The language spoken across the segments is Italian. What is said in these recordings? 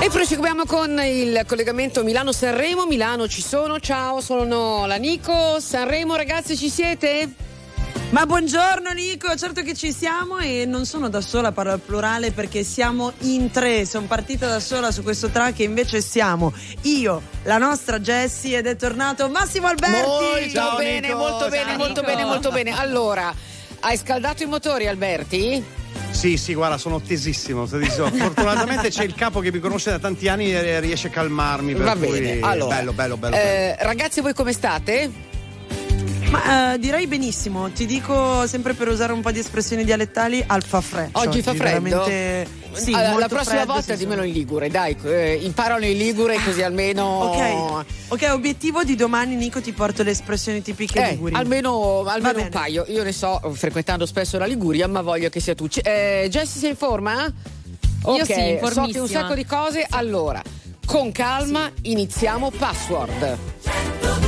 E proseguiamo con il collegamento Milano-Sanremo. Milano ci sono, ciao, sono la Nico. Sanremo ragazzi ci siete? Ma buongiorno Nico, certo che ci siamo e non sono da sola, parlo al plurale perché siamo in tre, sono partita da sola su questo track e invece siamo io, la nostra Jessie ed è tornato Massimo Alberti. Molto Ciao, bene, Nico. molto bene, molto Nico. bene, molto bene. Allora, hai scaldato i motori Alberti? Sì, sì, guarda, sono tesissimo. tesissimo. Fortunatamente c'è il capo che mi conosce da tanti anni e riesce a calmarmi. Per Va cui bene, allora. Bello, bello, bello. bello. eh, Ragazzi, voi come state? Ma eh, direi benissimo, ti dico sempre per usare un po' di espressioni dialettali, al fa freddo. Oggi fa freddo? Veramente, sì, Allora, la prossima freddo, volta sì, dimmelo sì. in Ligure, dai, eh, imparano in Ligure così almeno... Ok, ok, obiettivo di domani Nico ti porto le espressioni tipiche Eh, liguri. almeno, almeno un paio. Io ne so, frequentando spesso la Liguria, ma voglio che sia tu. C- eh, Jessie sei in forma? Ok, Io sì, so che un sacco di cose. Allora, con calma, iniziamo password.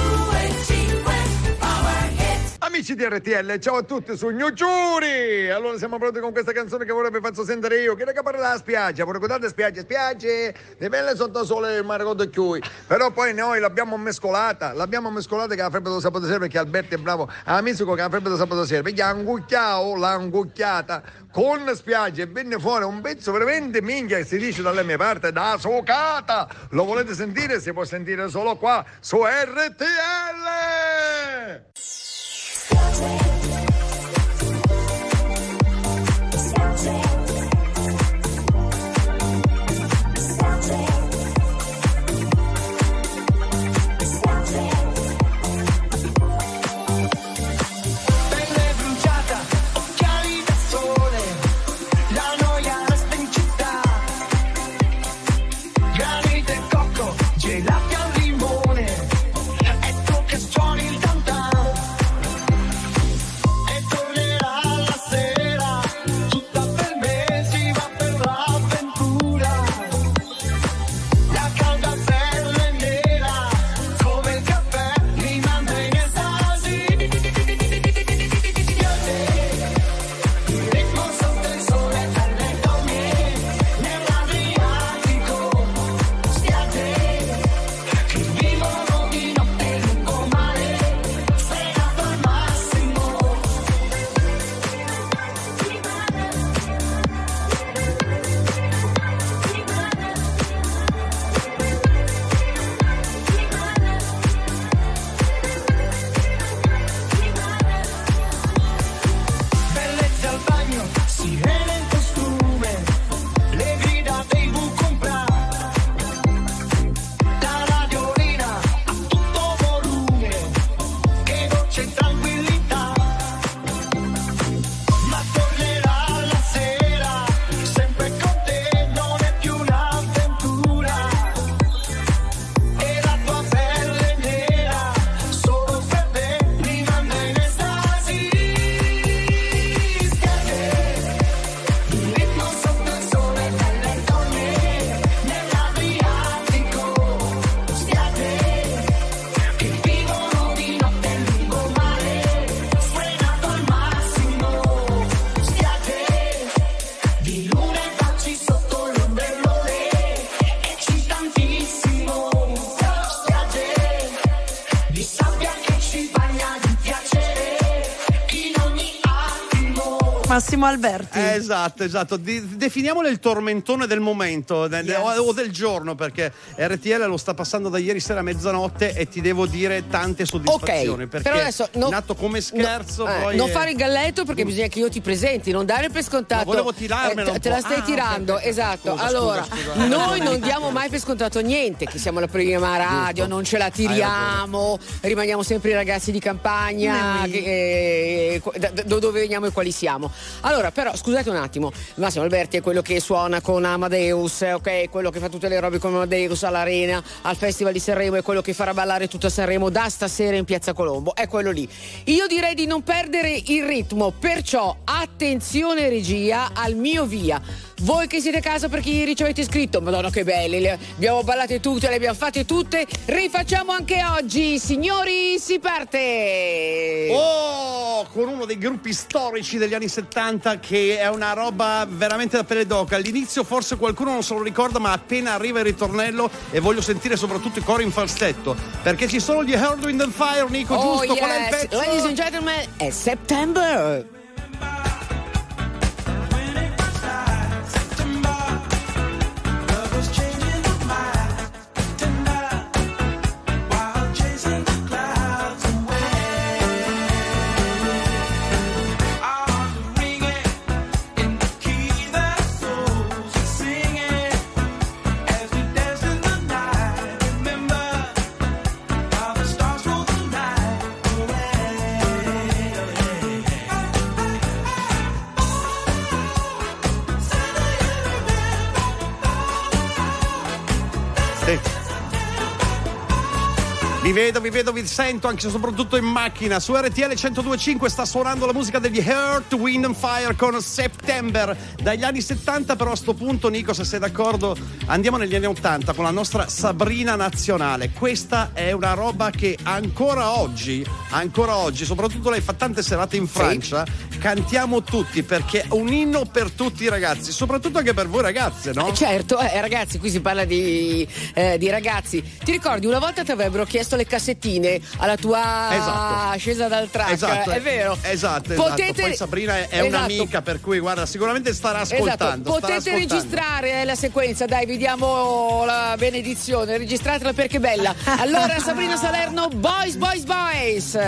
Amici di RTL, ciao a tutti su New Giuri! Allora siamo pronti con questa canzone che vorrebbe farci sentire io. Che raga parla della spiaggia, vorrei guardare spiagge, spiagge, le belle sotto sole il mare con chiui. Però poi noi l'abbiamo mescolata, l'abbiamo mescolata che la frebbe do sabato sera perché Alberto è bravo, a musico che la frebbe do sabato sera, perché angucchiao, l'ha angucchiata con spiagge e venne fuori un pezzo veramente minchia che si dice dalle mie parti da socata. Lo volete sentire? Si può sentire solo qua su RTL! Pelle Massimo Alberti. Eh, esatto, esatto. Di- definiamolo il tormentone del momento de- Yes. o del giorno perché RTL lo sta passando da ieri sera a mezzanotte e ti devo dire tante soddisfazioni. Ok, perché però adesso no- nato come scherzo, no, eh, poi non è- fare il galletto perché bisogna che io ti presenti, non dare per scontato. Ma volevo tirarmela Eh, te po'. la stai Ah, tirando, ok. esatto. Scusa, allora, scusa, scusa. noi non diamo mai per scontato niente, che siamo la prima radio, non ce la tiriamo, rimaniamo sempre i ragazzi di campagna, che- eh, da, da dove veniamo e quali siamo. Allora, però, scusate un attimo, Massimo Alberti è quello che suona con Amadeus, eh, ok? Quello che fa tutte le robe con Amadeus all'Arena, al Festival di Sanremo, è quello che farà ballare tutta Sanremo da stasera in Piazza Colombo, è quello lì. Io direi di non perdere il ritmo, perciò attenzione regia al mio via. Voi che siete a casa per chi ricevete iscritto, madonna che belli, le abbiamo ballate tutte, le abbiamo fatte tutte, rifacciamo anche oggi, signori, si parte! Oh, con uno dei gruppi storici degli anni 70 che è una roba veramente da pelle d'oca. All'inizio forse qualcuno non se lo ricorda, ma appena arriva il ritornello e voglio sentire soprattutto i cori in falsetto, perché ci sono gli Earth, Wind and Fire, Nico, Oh giusto? Qual è il yes, pezzo? ladies and gentlemen, è September! Vi vedo, vi vedo, vi sento anche soprattutto in macchina. Su RTL 1025 sta suonando la musica degli Earth, Wind and Fire con September. Dagli anni 70 però a sto punto, Nico, se sei d'accordo, andiamo negli anni 80 con la nostra Sabrina nazionale. Questa è una roba che ancora oggi, ancora oggi, soprattutto lei fa tante serate in Francia, cantiamo tutti perché è un inno per tutti i ragazzi, soprattutto anche per voi ragazze, no? Eh, Certo, eh, ragazzi, qui si parla di, eh, di ragazzi. Ti ricordi, una volta ti avrebbero chiesto le cassettine alla tua Esatto. scesa dal track, Esatto, è vero? Esatto, Potete... esatto. Poi Sabrina è, Esatto. un'amica, per cui guarda, sicuramente starà Esatto, ascoltando. starà potete ascoltando. registrare eh, la sequenza, dai, vi diamo la benedizione, registratela perché è bella. Allora, Sabrina Salerno, Boys, Boys, Boys.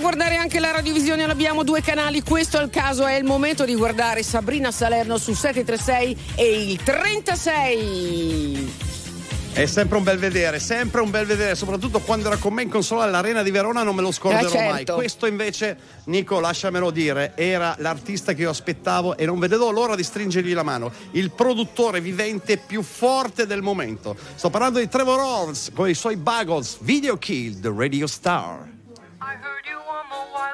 Guardare anche la radiovisione, abbiamo due canali, questo è il caso, è il momento di guardare Sabrina Salerno su 736 e il 36. È sempre un bel vedere, sempre un bel vedere, soprattutto quando era con me in console all'Arena di Verona, non me lo scorderò Eh, certo. mai. Questo invece, Nico, lasciamelo dire, era l'artista che io aspettavo e non vedevo l'ora di stringergli la mano. Il produttore vivente più forte del momento. Sto parlando di Trevor Horns con i suoi Buggles, Video Kill, The Radio Star.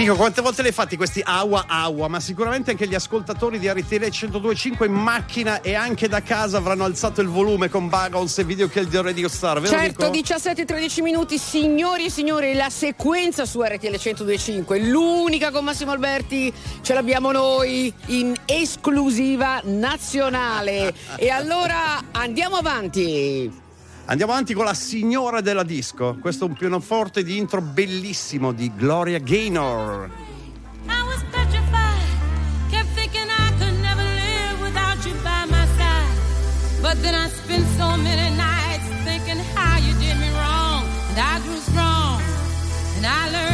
Nico, quante volte le hai fatti questi aua aua? Ma sicuramente anche gli ascoltatori di RTL 1025 in macchina e anche da casa avranno alzato il volume con Buggles e Video Kill the Radio Star, vero Certo, Nico? 17-13 minuti, signori e signori, la sequenza su RTL 1025, l'unica con Massimo Alberti, ce l'abbiamo noi in esclusiva nazionale. e allora andiamo avanti. Andiamo avanti con la signora della disco. Questo è un pianoforte di intro bellissimo di Gloria Gaynor. But then I spent so many nights thinking how you did me wrong, and I grew strong, and I learned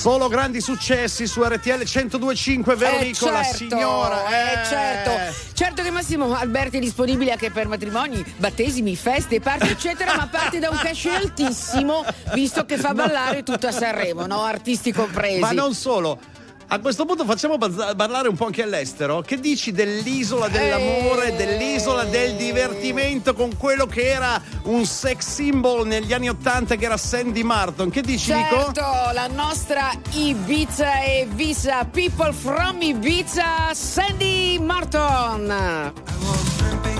Solo grandi successi su RTL 1025, vero Eh, Nico? La certo, signora. eh, certo. Certo che Massimo Alberti è disponibile anche per matrimoni, battesimi, feste, party, eccetera, ma parte da un cachet altissimo, visto che fa ballare tutta Sanremo, no? Artisti compresi. Ma non solo. A questo punto facciamo parlare un po' anche all'estero. Che dici dell'isola dell'amore, Eh. dell'isola del divertimento con quello che era un sex symbol negli anni Ottanta che era Sandy Martin? Che dici Nico? Certo, la nostra Ibiza e Visa People from Ibiza, Sandy Martin. Tramping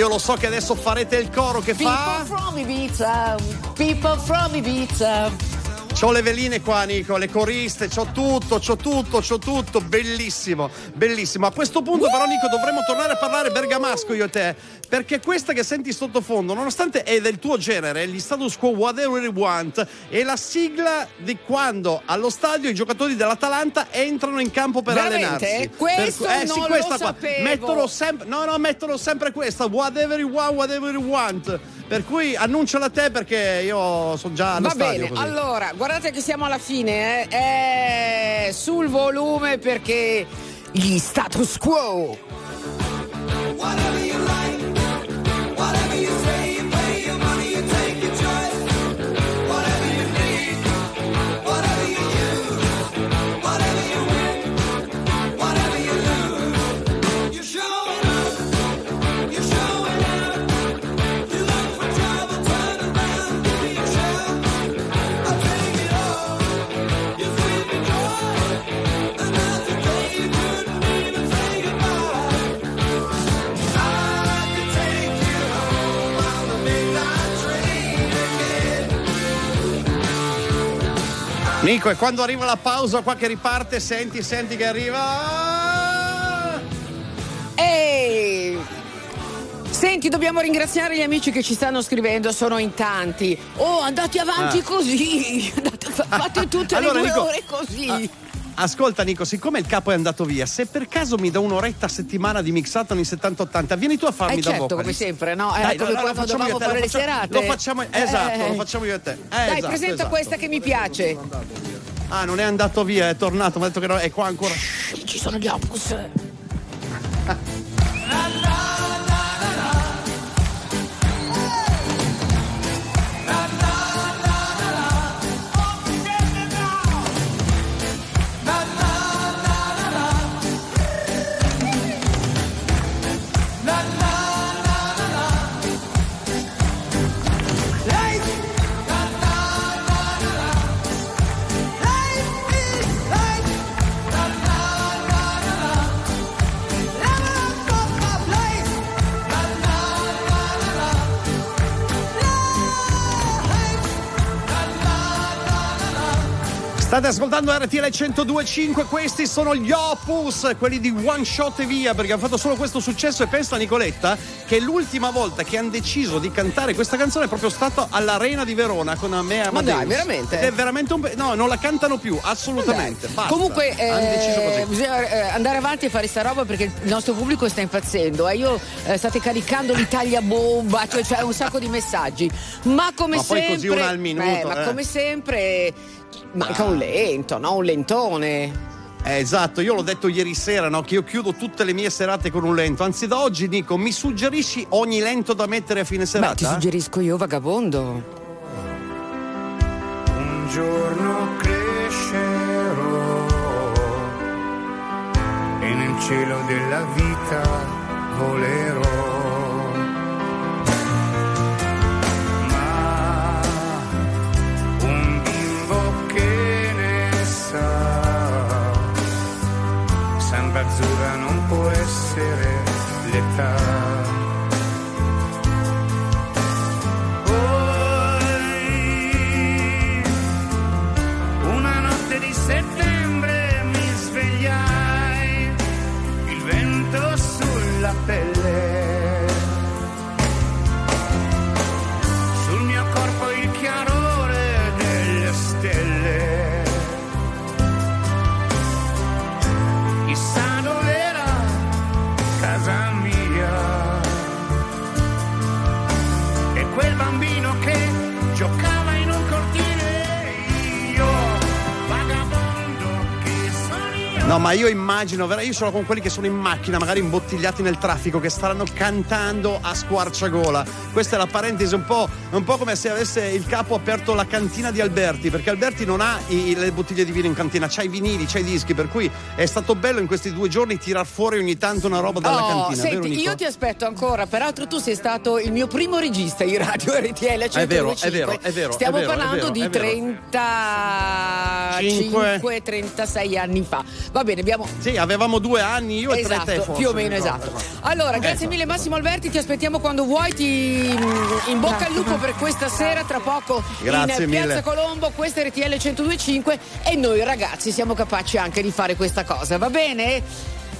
Io lo so che adesso farete il coro che People fa. from Ibiza, people from Ibiza. C'ho le veline qua, Nico, le coriste, c'ho tutto, c'ho tutto, c'ho tutto. Bellissimo, bellissimo. A questo punto, però, Nico, dovremmo tornare a parlare bergamasco io e te. Perché questa che senti sottofondo, nonostante è del tuo genere, gli status quo whatever you want, è la sigla di quando allo stadio i giocatori dell'Atalanta entrano in campo per Veramente? allenarsi. Questo Per- eh, sì, non lo questa qua. sapevo. Mettono sempre, no, no, mettono sempre questa, whatever you want, whatever you want. Per cui annunciala a te perché io sono già allo Va stadio. bene, così. allora, guardate che siamo alla fine, eh. È sul volume perché gli status quo. Whatever you Nico, e quando arriva la pausa qua che riparte, senti, senti che arriva. Ehi! Senti, dobbiamo ringraziare gli amici che ci stanno scrivendo, sono in tanti. Oh, andate avanti Ah. così, andate- fa- fate tutte Allora, le due Nico, ore così. ah, Ascolta Nico, siccome il capo è andato via, se per caso mi dà un'oretta a settimana di mixato nei 70-80, vieni tu a farmi Eh da certo, vocalist. come sempre, no? Eh, Dai, come no, quando dovevamo fare le facciamo- serate. Lo facciamo, esatto, Eh. lo facciamo io e te. Eh, Dai, esatto, presenta esatto. questa che mi piace. Ah, non è andato via, è tornato, mi ha detto che no, è qua ancora. Ci sono gli opus. State ascoltando RTL 1025, questi sono gli Opus, quelli di One Shot e via, perché hanno fatto solo questo successo e pensa Nicoletta che l'ultima volta che hanno deciso di cantare questa canzone è proprio stato all'Arena di Verona con me e Ma Amadeus. dai, veramente? È veramente un... No, non la cantano più, assolutamente. Comunque eh, bisogna eh, andare avanti e fare sta roba perché il nostro pubblico sta impazzendo. Eh. Io eh, state caricando l'Italia bomba, cioè c'è un sacco di messaggi. Ma come Ma poi sempre. così una al minuto, eh, ma eh. come sempre manca un lento, no? Un lentone. Eh, esatto, io l'ho detto ieri sera, no? Che io chiudo tutte le mie serate con un lento. Anzi, da oggi, Nico, mi suggerisci ogni lento da mettere a fine Beh, ti serata? suggerisco io vagabondo. Un giorno crescerò e nel cielo della vita volerò. Battere l'età. Settembre mi svegliai, il vento sulla pelle. No, ma io immagino, io sono con quelli che sono in macchina, magari imbottigliati nel traffico, che staranno cantando a squarciagola. Questa è la parentesi, un po', un po' come se avesse il capo aperto la cantina di Alberti, perché Alberti non ha i- le bottiglie di vino in cantina, c'ha i vinili, c'ha i dischi, per cui è stato bello in questi due giorni tirar fuori ogni tanto una roba dalla Oh, cantina. vero, senti, Nico? io ti aspetto ancora. Peraltro, tu sei stato il mio primo regista in radio RTL 105. È vero, è vero, è vero, Stiamo è vero, è parlando vero, di è vero. 35-36 anni fa. Va bene, abbiamo. Sì, avevamo due anni, io e tre te Esatto, forse, più o meno esatto. Allora, grazie Ecco. mille Massimo Alberti, ti aspettiamo quando vuoi, ti in bocca al lupo per questa sera, tra poco Grazie in Piazza mille. Colombo, questa è RTL 1025 e noi ragazzi siamo capaci anche di fare questa cosa, va bene?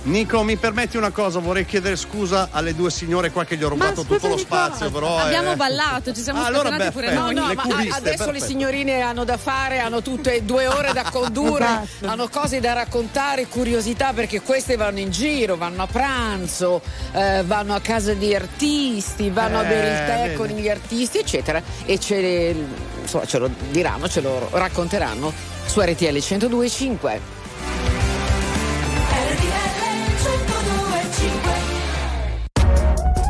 Nico, mi permetti una cosa? Vorrei chiedere scusa alle due signore qua che gli ho rubato tutto lo spazio, però. Abbiamo eh. ballato, ci siamo Ah, allora scatenati pure perfetto. noi. No, le ma cubiste, a- adesso le perfetto. signorine hanno da fare, hanno tutte due ore da condurre, Esatto. hanno cose da raccontare, curiosità, perché queste vanno in giro, vanno a pranzo, eh, vanno a casa di artisti, vanno a Eh, bere il tè vedi. con gli artisti, eccetera. E ce, le- insomma, ce lo diranno, ce lo racconteranno su RTL 1025.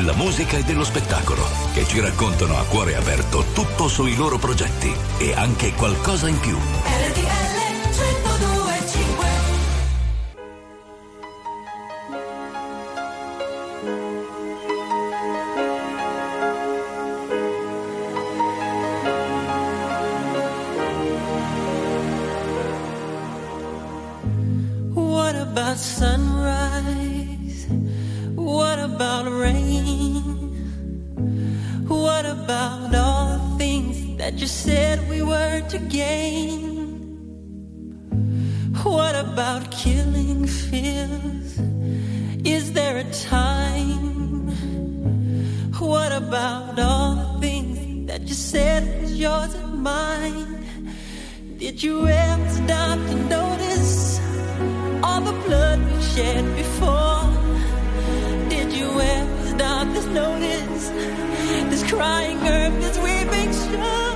della musica e dello spettacolo che ci raccontano a cuore aperto tutto sui loro progetti e anche qualcosa in più. What about killing fears? Is there a time? What about all the things that you said was yours and mine? Did you ever stop to notice all the blood we shed before? Did you ever stop to notice this crying earth, this weeping shore?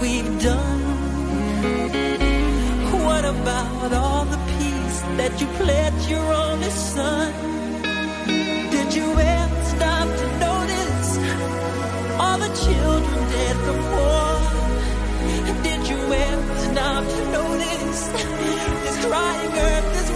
We've done. What about all the peace that you pledged your only son? Did you ever stop to notice all the children dead war? Did you ever stop to notice this crying earth, this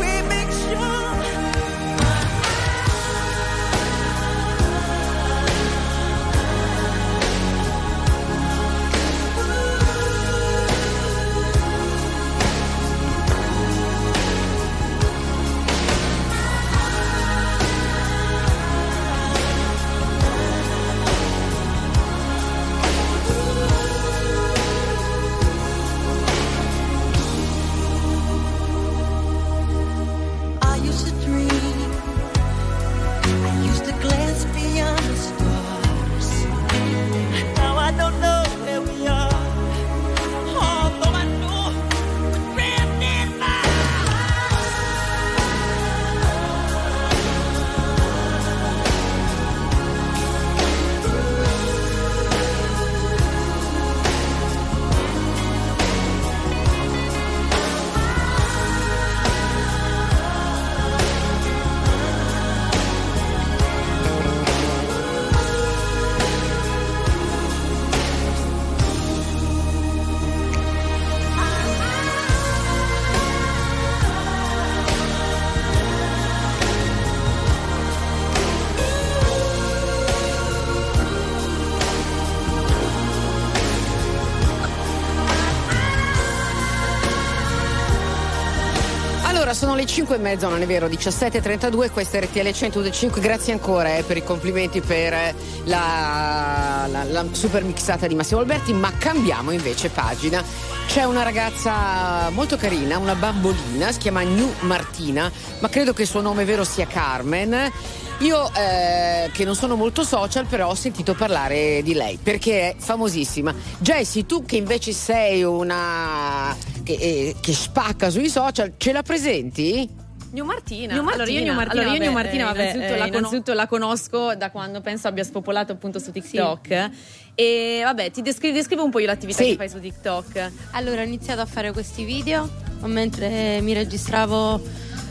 sono le 5 e mezza, non è vero, 17.32, questa è RTL 105, grazie ancora eh, per i complimenti per eh, la, la- la super mixata di Massimo Alberti, ma cambiamo invece pagina. C'è una ragazza molto carina, una bambolina, si chiama New Martina, ma credo che il suo nome vero sia Carmen. Io eh, che non sono molto social, però ho sentito parlare di lei perché è famosissima. Jessie, tu che invece sei una che, eh, che spacca sui social, ce la presenti? New Martina. New Allora io New Martina. Martina, Allora, io vabbè, New Martina, eh, vabbè, innanzitutto, eh, la, innanzi- innanzitutto la conosco da quando penso abbia spopolato appunto su TikTok. E vabbè, ti descri- descrivo un po' io l'attività Sì. che fai su TikTok. Allora ho iniziato a fare questi video mentre mi registravo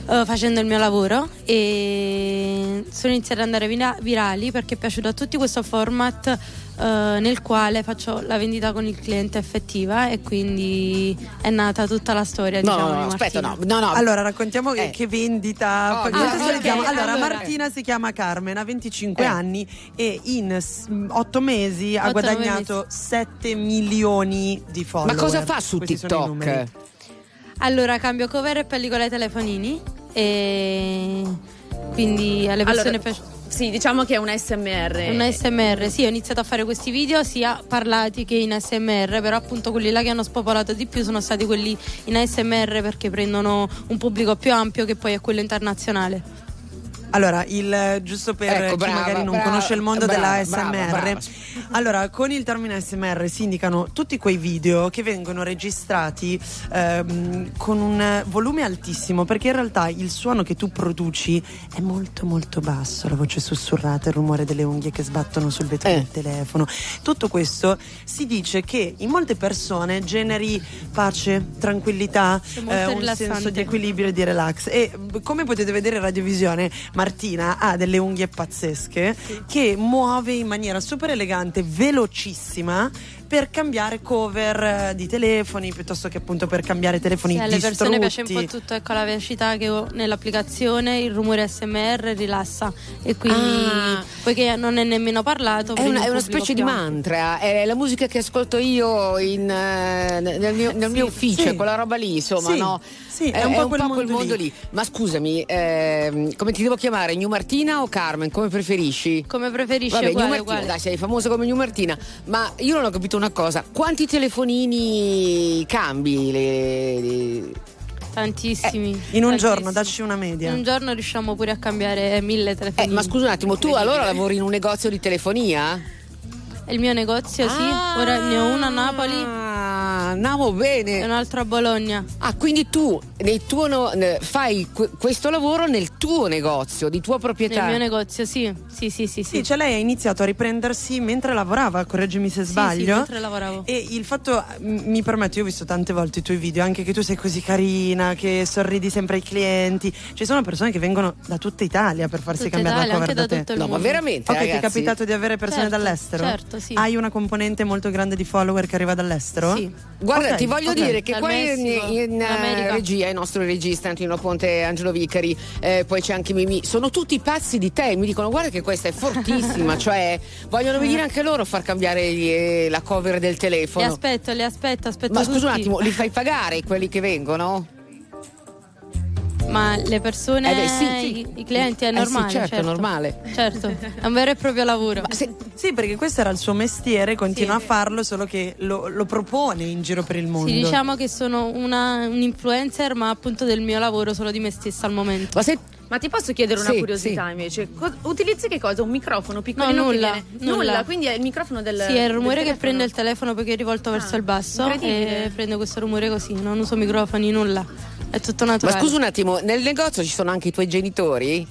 eh, facendo il mio lavoro e sono iniziate ad andare vira- virali perché è piaciuto a tutti questo format eh, nel quale faccio la vendita con il cliente effettiva e quindi è nata tutta la storia No, diciamo, no, no, aspetta, no, no, no. Allora, raccontiamo che- che vendita. Oh, poi- no, mentre no, salutiamo. ok, allora, allora. Martina si chiama Carmen, ha 25 Eh. anni e in 8 mesi ha guadagnato 7 milioni di follower. Ma cosa fa su Questi TikTok? numeri. Allora cambio cover e pellicola ai telefonini e quindi alle persone Allora, piace. Sì, diciamo che è un SMR. Un ASMR, sì, ho iniziato a fare questi video sia parlati che in ASMR, però appunto quelli là che hanno spopolato di più sono stati quelli in ASMR perché prendono un pubblico più ampio che poi è quello internazionale. Allora, il, giusto per Ecco, chi brava, magari non brava, conosce il mondo brava, della brava, ASMR, brava. Allora, con il termine SMR si indicano tutti quei video che vengono registrati ehm, con un volume altissimo, perché in realtà il suono che tu produci è molto molto basso, la voce sussurrata, il rumore delle unghie che sbattono sul vetro Eh. del telefono. Tutto questo si dice che in molte persone generi pace, tranquillità, eh, un rilassante. senso di equilibrio e di relax. E b- come potete vedere in radiovisione, Martina ha delle unghie pazzesche che muove in maniera super elegante, velocissima per cambiare cover eh, di telefoni piuttosto che appunto per cambiare telefoni Sì, alle persone piace un distrutti. po' tutto, ecco la velocità che ho nell'applicazione, il rumore SMR rilassa e quindi Ah. poiché non è nemmeno parlato. È una, un è una specie di mantra, è la musica che ascolto io in, eh, nel mio, nel mio ufficio, sì. quella roba lì, insomma, Sì, no? sì, è un po' quel mondo lì. Ma scusami, ehm, come ti devo chiamare? New Martina o Carmen? Come preferisci? Come preferisci, Vabbè, New uguale, Martina, uguale. dai, sei famosa come New Martina, ma io non ho capito una cosa. Quanti telefonini cambi? Le, le- Tantissimi. In un tantissimi. giorno, dacci una media. In un giorno riusciamo pure a cambiare mille Eh, telefoni. ma scusa un attimo, tu allora lavori in un negozio di telefonia? Il mio negozio, sì. Ora ne ho uno a Napoli Ah, andiamo bene. un altro a Bologna. Ah, quindi tu nel tuo fai que- questo lavoro nel tuo negozio, di tua proprietà? Nel mio negozio, sì. Sì, sì, sì. Sì, sì. cioè lei ha iniziato a riprendersi mentre lavorava, correggimi se Sì, sì, sbaglio. mentre lavoravo. E il fatto, mi permetto, io ho visto tante volte i tuoi video, anche che tu sei così carina, che sorridi sempre ai clienti. Ci sono persone che vengono da tutta Italia per farsi Tutta cambiare Italia, la cover da da te. tutto il No, ma veramente, Ok, ti è ragazzi? capitato di avere persone Certo, dall'estero? certo, sì. Hai una componente molto grande di follower che arriva dall'estero? Sì. Guarda, Ok, ti voglio ok. dire che qua in, Messico, in, eh, regia il nostro regista Antonino Ponte Angelo Vicari, eh, poi c'è anche Mimi, sono tutti pazzi di te, mi dicono guarda che questa è fortissima, cioè vogliono venire anche loro a far cambiare eh, la cover del Li telefono. aspetto, li aspetto, aspetto Ma scusa un tutti. attimo, li fai pagare quelli che vengono? Ma le persone, Eh beh, sì, sì. i, i clienti è Eh sì, normale. certo, è normale. Certo, è un vero e proprio lavoro. Sì, perché questo era il suo mestiere, continua Sì. a farlo, solo che lo, lo propone in giro per il mondo. Sì, diciamo che sono una, un influencer, ma appunto del mio lavoro, solo di me stessa al momento. Ma se Ma ti posso chiedere una Sì, curiosità invece? Co- utilizzi che cosa? Un microfono piccolino No, nulla, viene- nulla. quindi è il microfono del Sì, è il rumore che prende il telefono perché è rivolto verso Ah, il basso e prende questo rumore così, non uso microfoni, nulla. È tutto Ma naturale. scusa un attimo, nel negozio ci sono anche i tuoi genitori?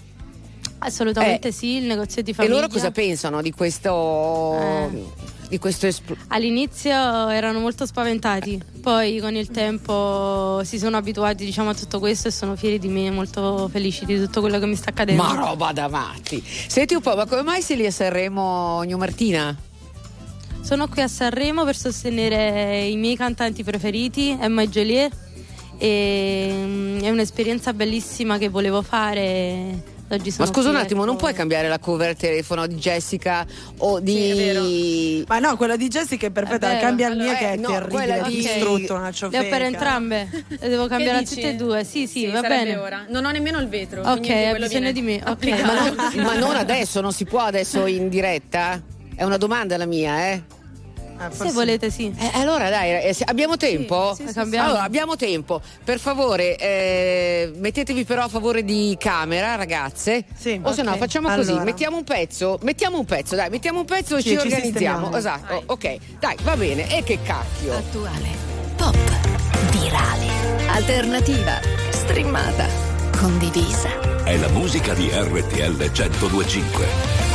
Assolutamente Eh, sì, il negozio di E famiglia. loro cosa pensano di questo Eh. di questo espl- All'inizio erano molto spaventati, poi con il tempo si sono abituati diciamo, a tutto questo e sono fieri di me, molto felici di tutto quello che mi sta accadendo. Ma roba da matti. Senti un po', ma come mai sei lì a Sanremo New Martina? Sono qui a Sanremo per sostenere i miei cantanti preferiti, Emma e Joliet. E, mm, è un'esperienza bellissima che volevo fare. Oggi Ma scusa un attimo, non puoi cambiare la cover telefono di Jessica o di Ma no, quella di Jessica è perfetta, È la cambia il mia Allora, che è eh, no, terribile, di- distrutto, una Le ciofeca. ho per entrambe, le devo cambiare a tutte e due. Sì, sì, va sarebbe bene. ora. Non ho nemmeno il vetro. Ok, hai quello bisogno viene di me. Ok. applicato. ma, non, ma non adesso, non si può adesso in diretta? È una domanda la mia, eh? Ah, Se volete, sì. Eh, allora dai, eh, se- abbiamo tempo? sì, sì. Allora, abbiamo tempo. Per favore, eh, mettetevi però a favore di camera, ragazze. Sì, o se no, facciamo così: Allora. mettiamo un pezzo, mettiamo un pezzo, dai, mettiamo un pezzo e Sì, ci, ci organizziamo. sistemiamo. Esatto, ok. Dai, va bene. E che cacchio. Attuale, pop, virale, alternativa, streamata, condivisa. È la musica di RTL 1025.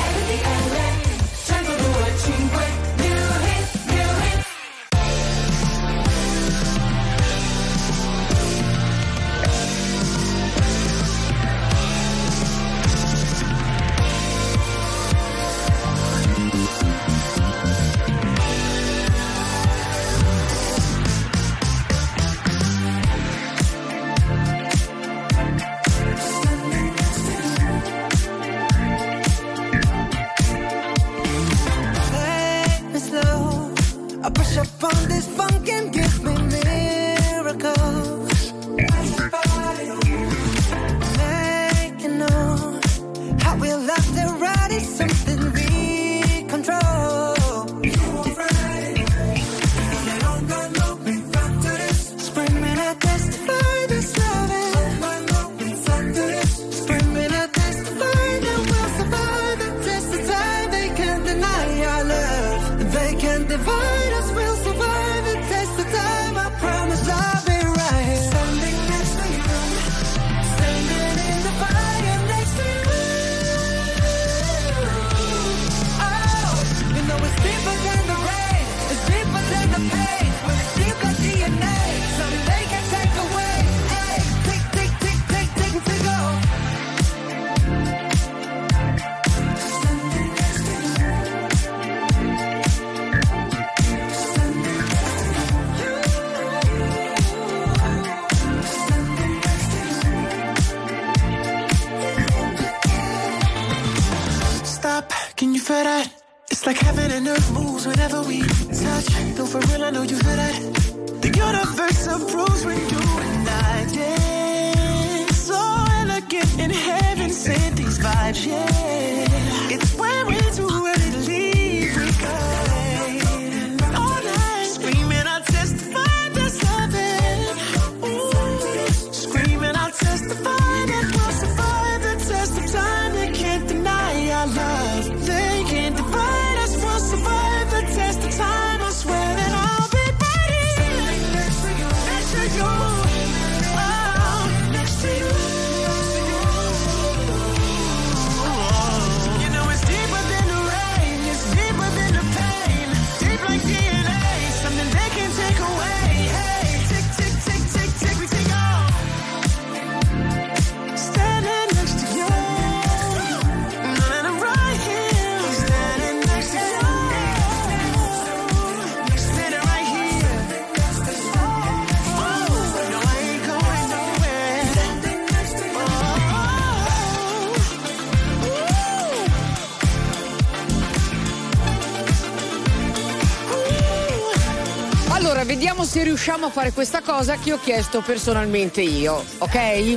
Riusciamo a fare questa cosa che ho chiesto personalmente io, ok?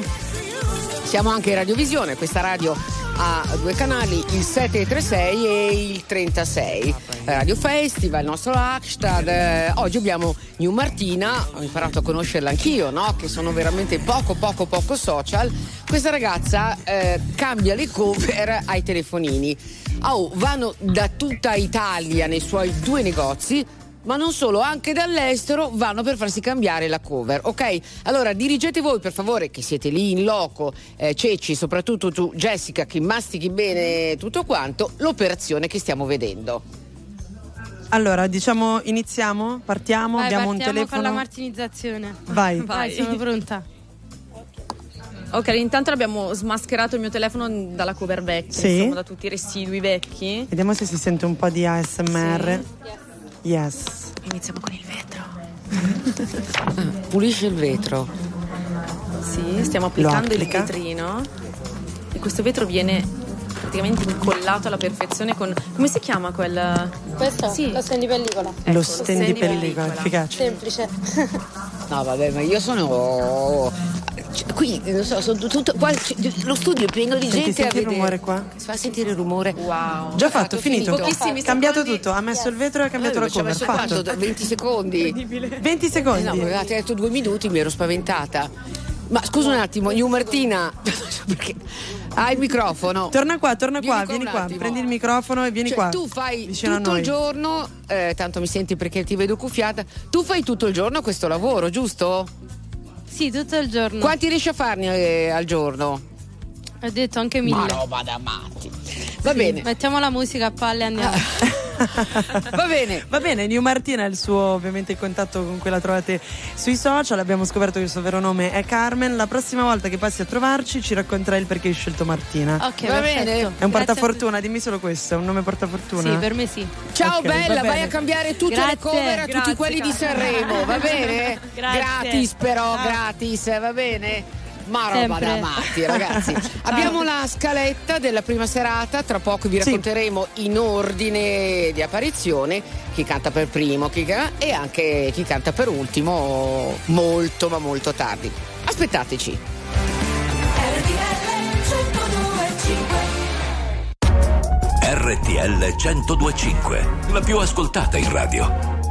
Siamo anche in radiovisione, questa radio ha due canali, il 736 e il 36. Radio Festival, il nostro hashtag. eh, oggi abbiamo New Martina, ho imparato a conoscerla anch'io, no? Che sono veramente poco, poco, poco social. Questa ragazza eh, cambia le cover ai telefonini. Oh, vanno da tutta Italia nei suoi due negozi ma non solo, anche dall'estero vanno per farsi cambiare la cover, ok? Allora dirigete voi per favore, che siete lì in loco, eh, Ceci, soprattutto tu Jessica, che mastichi bene tutto quanto, l'operazione che stiamo vedendo. Allora, diciamo, iniziamo? Partiamo? Vai, Abbiamo un partiamo telefono. con la martinizzazione. Vai. Vai, sono pronta. Ok, intanto abbiamo smascherato il mio telefono dalla cover vecchia, Sì. insomma, da tutti i residui vecchi. Vediamo se si sente un po' di ASMR. Yes. Iniziamo con il vetro. Pulisce il vetro. Sì, stiamo applicando il vetrino. E questo vetro viene praticamente incollato alla perfezione con. come si chiama quel. Questo? Sì. Lo stendi pellicola. Lo Ecco, stendi stendi pellicola, pellicola. efficace. Semplice. No, vabbè, ma io sono. Cioè, Qui, non so, sono tutto. qua- lo studio è pieno di Senti, gente senti il rumore qua? Si fa sentire il rumore. Wow. Già fatto, finito. Pochissimi Cambiato secondi. tutto, ha messo il vetro e ha cambiato Eh, la ci ho cover. messo Fatto. quanto? 20 secondi. 20 secondi. Eh no, mi avevate detto due minuti, mi ero spaventata. Ma scusa un attimo, New Martina, perché hai il microfono? Torna qua, torna Vieni qua, qua vieni qua, attimo. prendi il microfono e vieni Cioè, qua. tu fai tutto il giorno, eh, tanto mi senti perché ti vedo cuffiata, tu fai tutto il giorno questo lavoro, giusto? Sì, tutto il giorno. Quanti riesci a farne eh, al giorno? Ho detto anche Ma mille. roba da matti. Va Sì, bene, Mettiamo la musica a palle e andiamo. va bene. Va bene, New Martina è il suo ovviamente il contatto con cui la trovate sui social. Abbiamo scoperto che il suo vero nome è Carmen. La prossima volta che passi a trovarci ci racconterai il perché hai scelto Martina. Ok, Va perfetto. bene. È un Grazie portafortuna, dimmi solo questo, è un nome portafortuna. Sì, per me sì. Ciao Ok, bella, va vai a cambiare tutte le Grazie, cover a tutti grazie, quelli di cara. Sanremo, va bene? Grazie. Gratis però, gratis, va bene? Ma roba Sempre. da matti, ragazzi. Abbiamo la scaletta della prima serata, tra poco vi Sì. racconteremo in ordine di apparizione chi canta per primo chi e anche chi canta per ultimo molto ma molto tardi. Aspettateci. RTL 1025, la più ascoltata in radio.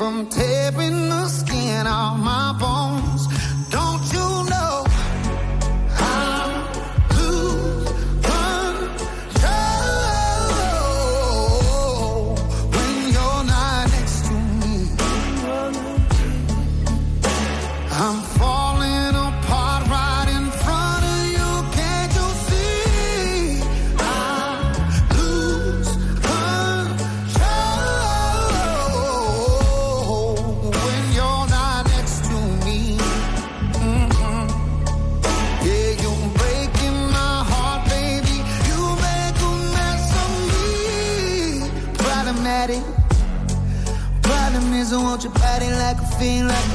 From tearing the skin off my like a fiend, like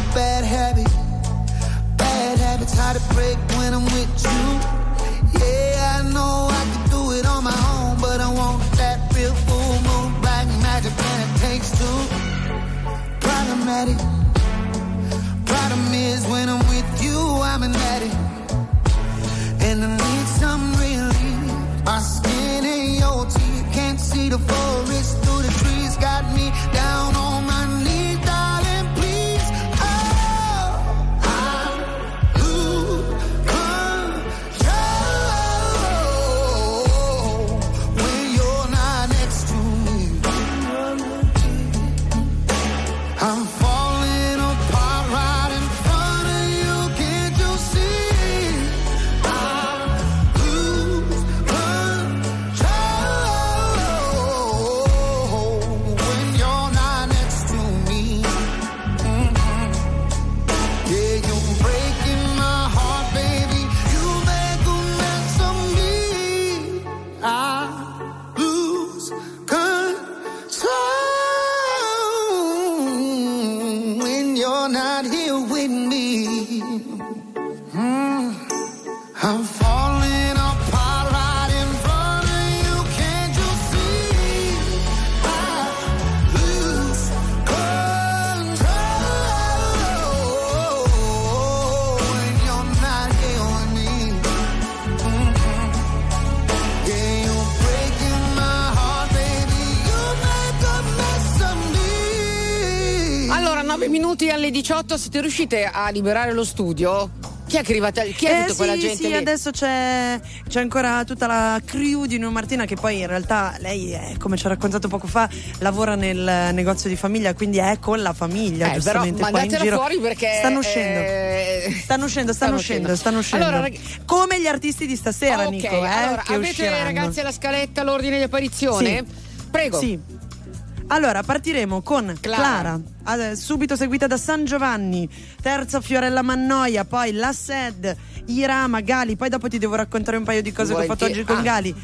9 minuti alle 18, siete riuscite a liberare lo studio? Chi è che è arrivata? Chi è Eh tutta sì, quella gente sì, lì? adesso c'è, c'è ancora tutta la crew di New Martina che poi in realtà lei, è, come ci ha raccontato poco fa, lavora nel negozio di famiglia, quindi è con la famiglia, Eh, però giustamente qua in mandatela giro. fuori perché, stanno uscendo. eh, Stanno uscendo, stanno, uscendo, stanno uscendo. Allora, rag- come gli artisti di stasera, Ok, Nico, eh, allora, avete usciranno. ragazzi la scaletta, l'ordine di apparizione? Sì. Prego. Sì. Allora, partiremo con Clara, eh, subito seguita da San Giovanni, terza Fiorella Mannoia, poi la Sed, Irama, Gali, poi dopo ti devo raccontare un paio di cose che ho fatto oggi Volentieri. con Ah. Gali.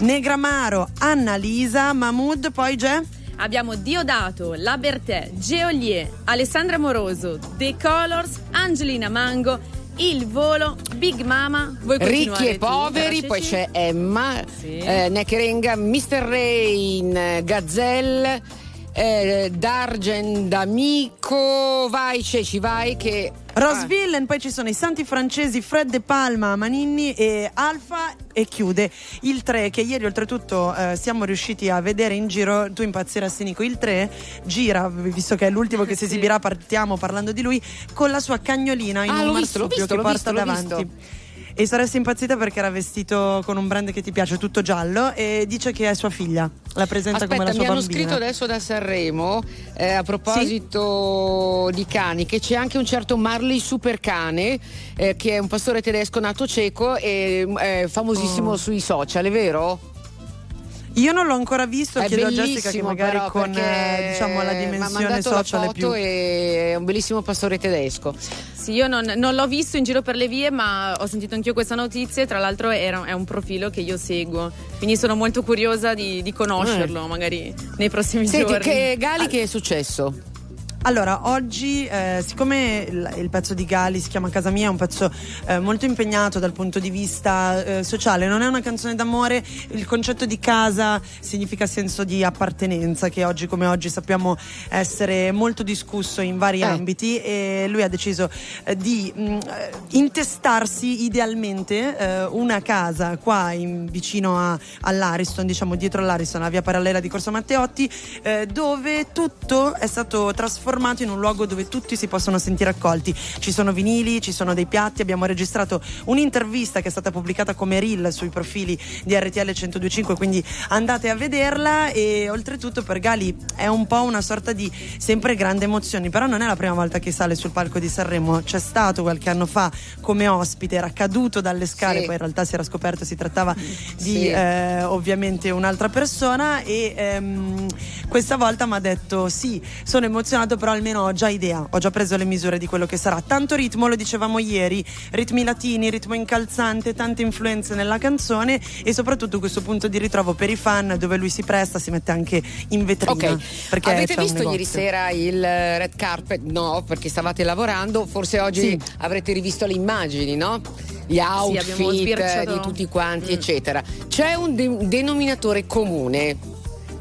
Negramaro, Annalisa, Mahmood, poi c'è? Abbiamo Diodato, La Bertè, Geolier, Alessandra Moroso, The Colors, Angelina Mango, Il Volo, Big Mama. Voi Ricchi e poveri, poi c'è Emma, Sì. eh, Nekerenga, Mr. Rain, Gazelle, eh, Dargen d'Amico, vai Ceci, vai che... Rosvillen, poi ci sono i santi francesi Fred De Palma, Maninni e Alfa e chiude il 3 che ieri oltretutto eh, siamo riusciti a vedere in giro, tu impazziresti Nico, il 3 gira, visto che è l'ultimo che si esibirà, partiamo parlando di lui, con la sua cagnolina in Ah, un marsupio che l'ho porta visto, davanti. E saresti impazzita perché era vestito con un brand che ti piace, tutto giallo, e dice che è sua figlia. La presenta come la Aspetta, sua mi hanno bambina. scritto adesso da Sanremo eh, a proposito di cani che c'è anche un certo Marley Supercane eh, che è un pastore tedesco nato cieco e è famosissimo Oh. sui social, è vero? Io non l'ho ancora visto, È chiedo a Jessica che magari però, con eh, diciamo, la dimensione mandato la più... è un bellissimo pastore tedesco. Sì, io non, non l'ho visto in giro per le vie, ma ho sentito anch'io questa notizia. e Tra l'altro era- è un profilo che io seguo. Quindi sono molto curiosa di, di conoscerlo, magari nei prossimi Senti, giorni. che Gali che è successo? Allora, oggi, eh, siccome il, il pezzo di Gali si chiama Casa Mia, è un pezzo eh, molto impegnato dal punto di vista eh, sociale, non è una canzone d'amore, il concetto di casa significa senso di appartenenza, che oggi come oggi sappiamo essere molto discusso in vari Eh. ambiti e lui ha deciso eh, di mh, eh, intestarsi idealmente una casa qua in- vicino a- all'Ariston, diciamo dietro all'Ariston, la via parallela di Corso Matteotti, dove tutto è stato trasformato in un luogo dove tutti si possono sentire accolti. Ci sono vinili, ci sono dei piatti, abbiamo registrato un'intervista che è stata pubblicata come reel sui profili di RTL 1025, quindi andate a vederla e oltretutto per Gali è un po' una sorta di sempre grande emozioni, però non è la prima volta che sale sul palco di Sanremo, c'è stato qualche anno fa come ospite, era caduto dalle scale, Sì. poi in realtà si era scoperto si trattava di Sì. eh, ovviamente un'altra persona e ehm, Questa volta mi ha detto sì, sono emozionato, però almeno ho già idea, ho già preso le misure di quello che sarà. Tanto ritmo, lo dicevamo ieri, ritmi latini, ritmo incalzante, tante influenze nella canzone e soprattutto questo punto di ritrovo per i fan dove lui si presta, si mette anche in vetrina. Ok, avete visto ieri sera il red carpet? No, perché stavate lavorando, forse oggi Sì. avrete rivisto le immagini, no? Gli outfit sbirciato- di tutti quanti, Mm. eccetera. C'è un de- denominatore comune.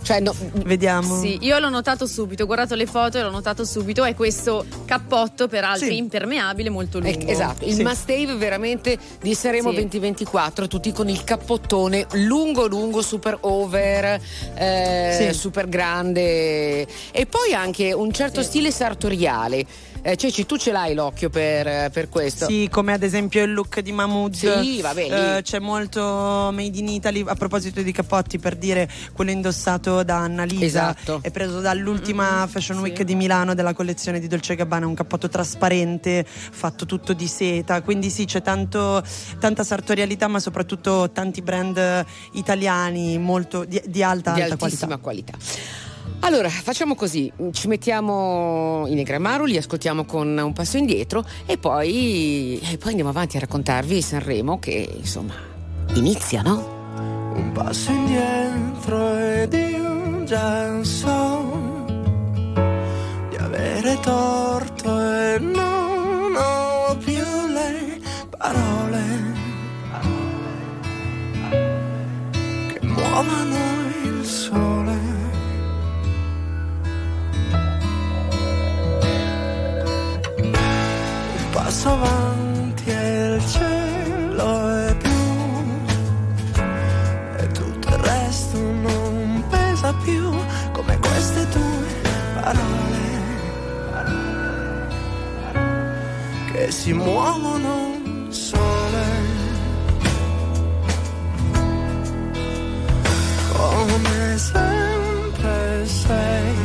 Cioè, no, Vediamo. Sì, io l'ho notato subito, ho guardato le foto e l'ho notato subito, è questo cappotto peraltro Sì. impermeabile molto Eh, lungo. esatto, il Sì. must have veramente di Sanremo Sì. 2024, tutti con il cappottone lungo lungo, super over, eh, super grande e poi anche un certo stile sartoriale. Eh, Ceci, tu ce l'hai l'occhio per, per questo? Sì, come ad esempio il look di Mahmood. Sì, vabbè. Eh, c'è molto made in Italy. A proposito di cappotti, per dire quello indossato da Annalisa. Esatto. È preso dall'ultima Fashion Week di Milano della collezione di Dolce Gabbana. Un cappotto trasparente, fatto tutto di seta. Quindi sì, c'è tanto, tanta sartorialità, ma soprattutto tanti brand italiani molto di, di alta, di alta altissima qualità. qualità. Allora, facciamo così, ci mettiamo in Negramaru, li ascoltiamo con un passo indietro e poi, e poi andiamo avanti a raccontarvi Sanremo che insomma inizia, no? Un passo indietro ed io già so di avere torto e non ho più le parole che muovano il sole. Passo avanti e il cielo è blu e tutto il resto non pesa più come queste tue parole. Che si muovono sole. Come sempre sei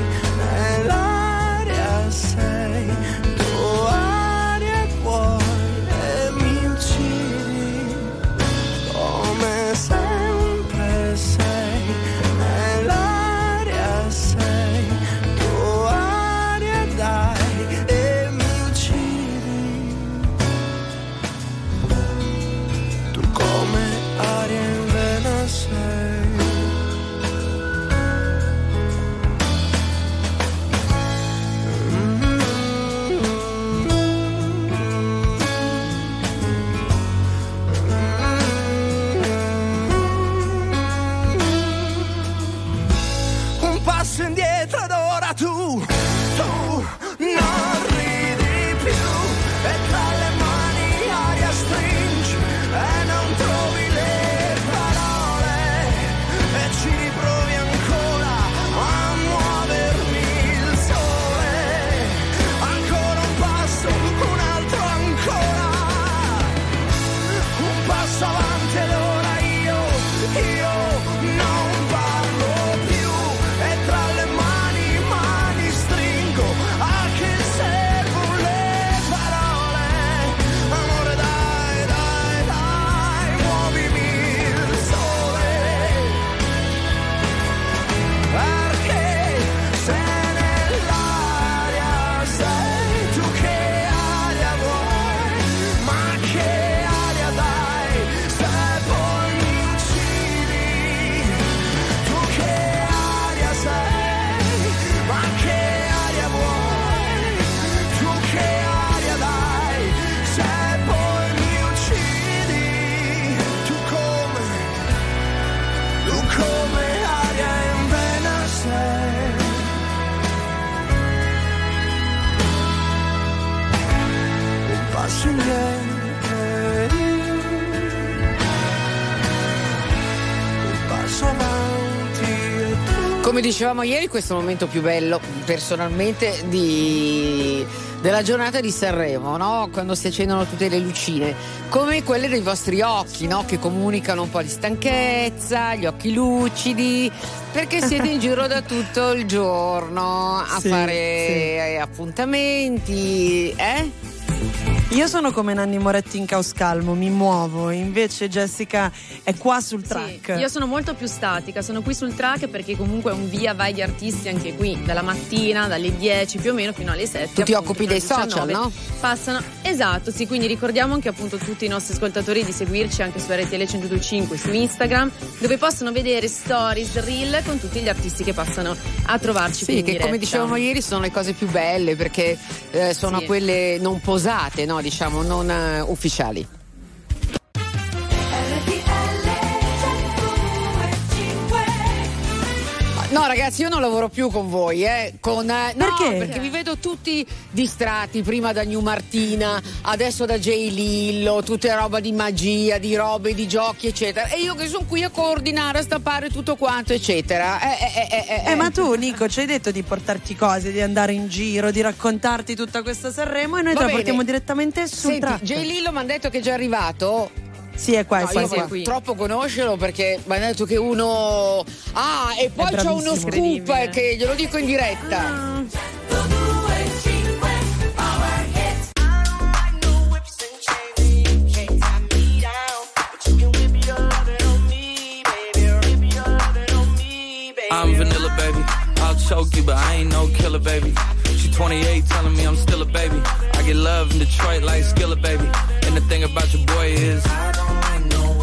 dicevamo ieri, questo è il momento più bello personalmente di- della giornata di Sanremo, no? quando si accendono tutte le lucine, come quelle dei vostri occhi, no? che comunicano un po' di stanchezza, gli occhi lucidi, perché siete in giro da tutto il giorno a Sì, fare appuntamenti, eh? Io sono come Nanni Moretti in Caos Calmo, mi muovo, invece Jessica è qua sul track. Io sono molto più statica, sono qui sul track perché comunque è un via vai di artisti anche qui, dalla mattina, dalle 10 più o meno fino alle 7. Tu ti appunto, occupi dei alle social, 19. no? Passano, esatto, sì, quindi ricordiamo anche appunto tutti i nostri ascoltatori di seguirci anche su RTL 1025 su Instagram, dove possono vedere stories, reel con tutti gli artisti che passano a trovarci Sì, che come dicevamo ieri sono le cose più belle perché eh, sono Sì. quelle non posate, no, diciamo, non eh, ufficiali. No ragazzi io non lavoro più con voi eh. con, eh, no, Perché? perché vi vedo tutti distratti prima da New Martina adesso da J Lillo tutte roba di magia di robe di giochi eccetera e io che sono qui a coordinare a stappare tutto quanto eccetera eh, eh, eh, eh, Eh, ma tu, Nico, ci hai detto di portarti cose, di andare in giro, di raccontarti tutta questa Sanremo e noi Va te la bene. portiamo direttamente sul Senti, track. J Lillo mi hanno detto che è già arrivato Sì, è qua, è No, qua, io è qua. voglio troppo conoscerlo perché mi hanno detto che uno. Ah, e poi c'è uno scoop eh, che glielo dico in diretta. I'm vanilla, baby. I'll choke you, but I ain't no killer, baby. She 28, telling me I'm still a baby. I get love in Detroit like Skillet, baby. And the thing about your boy is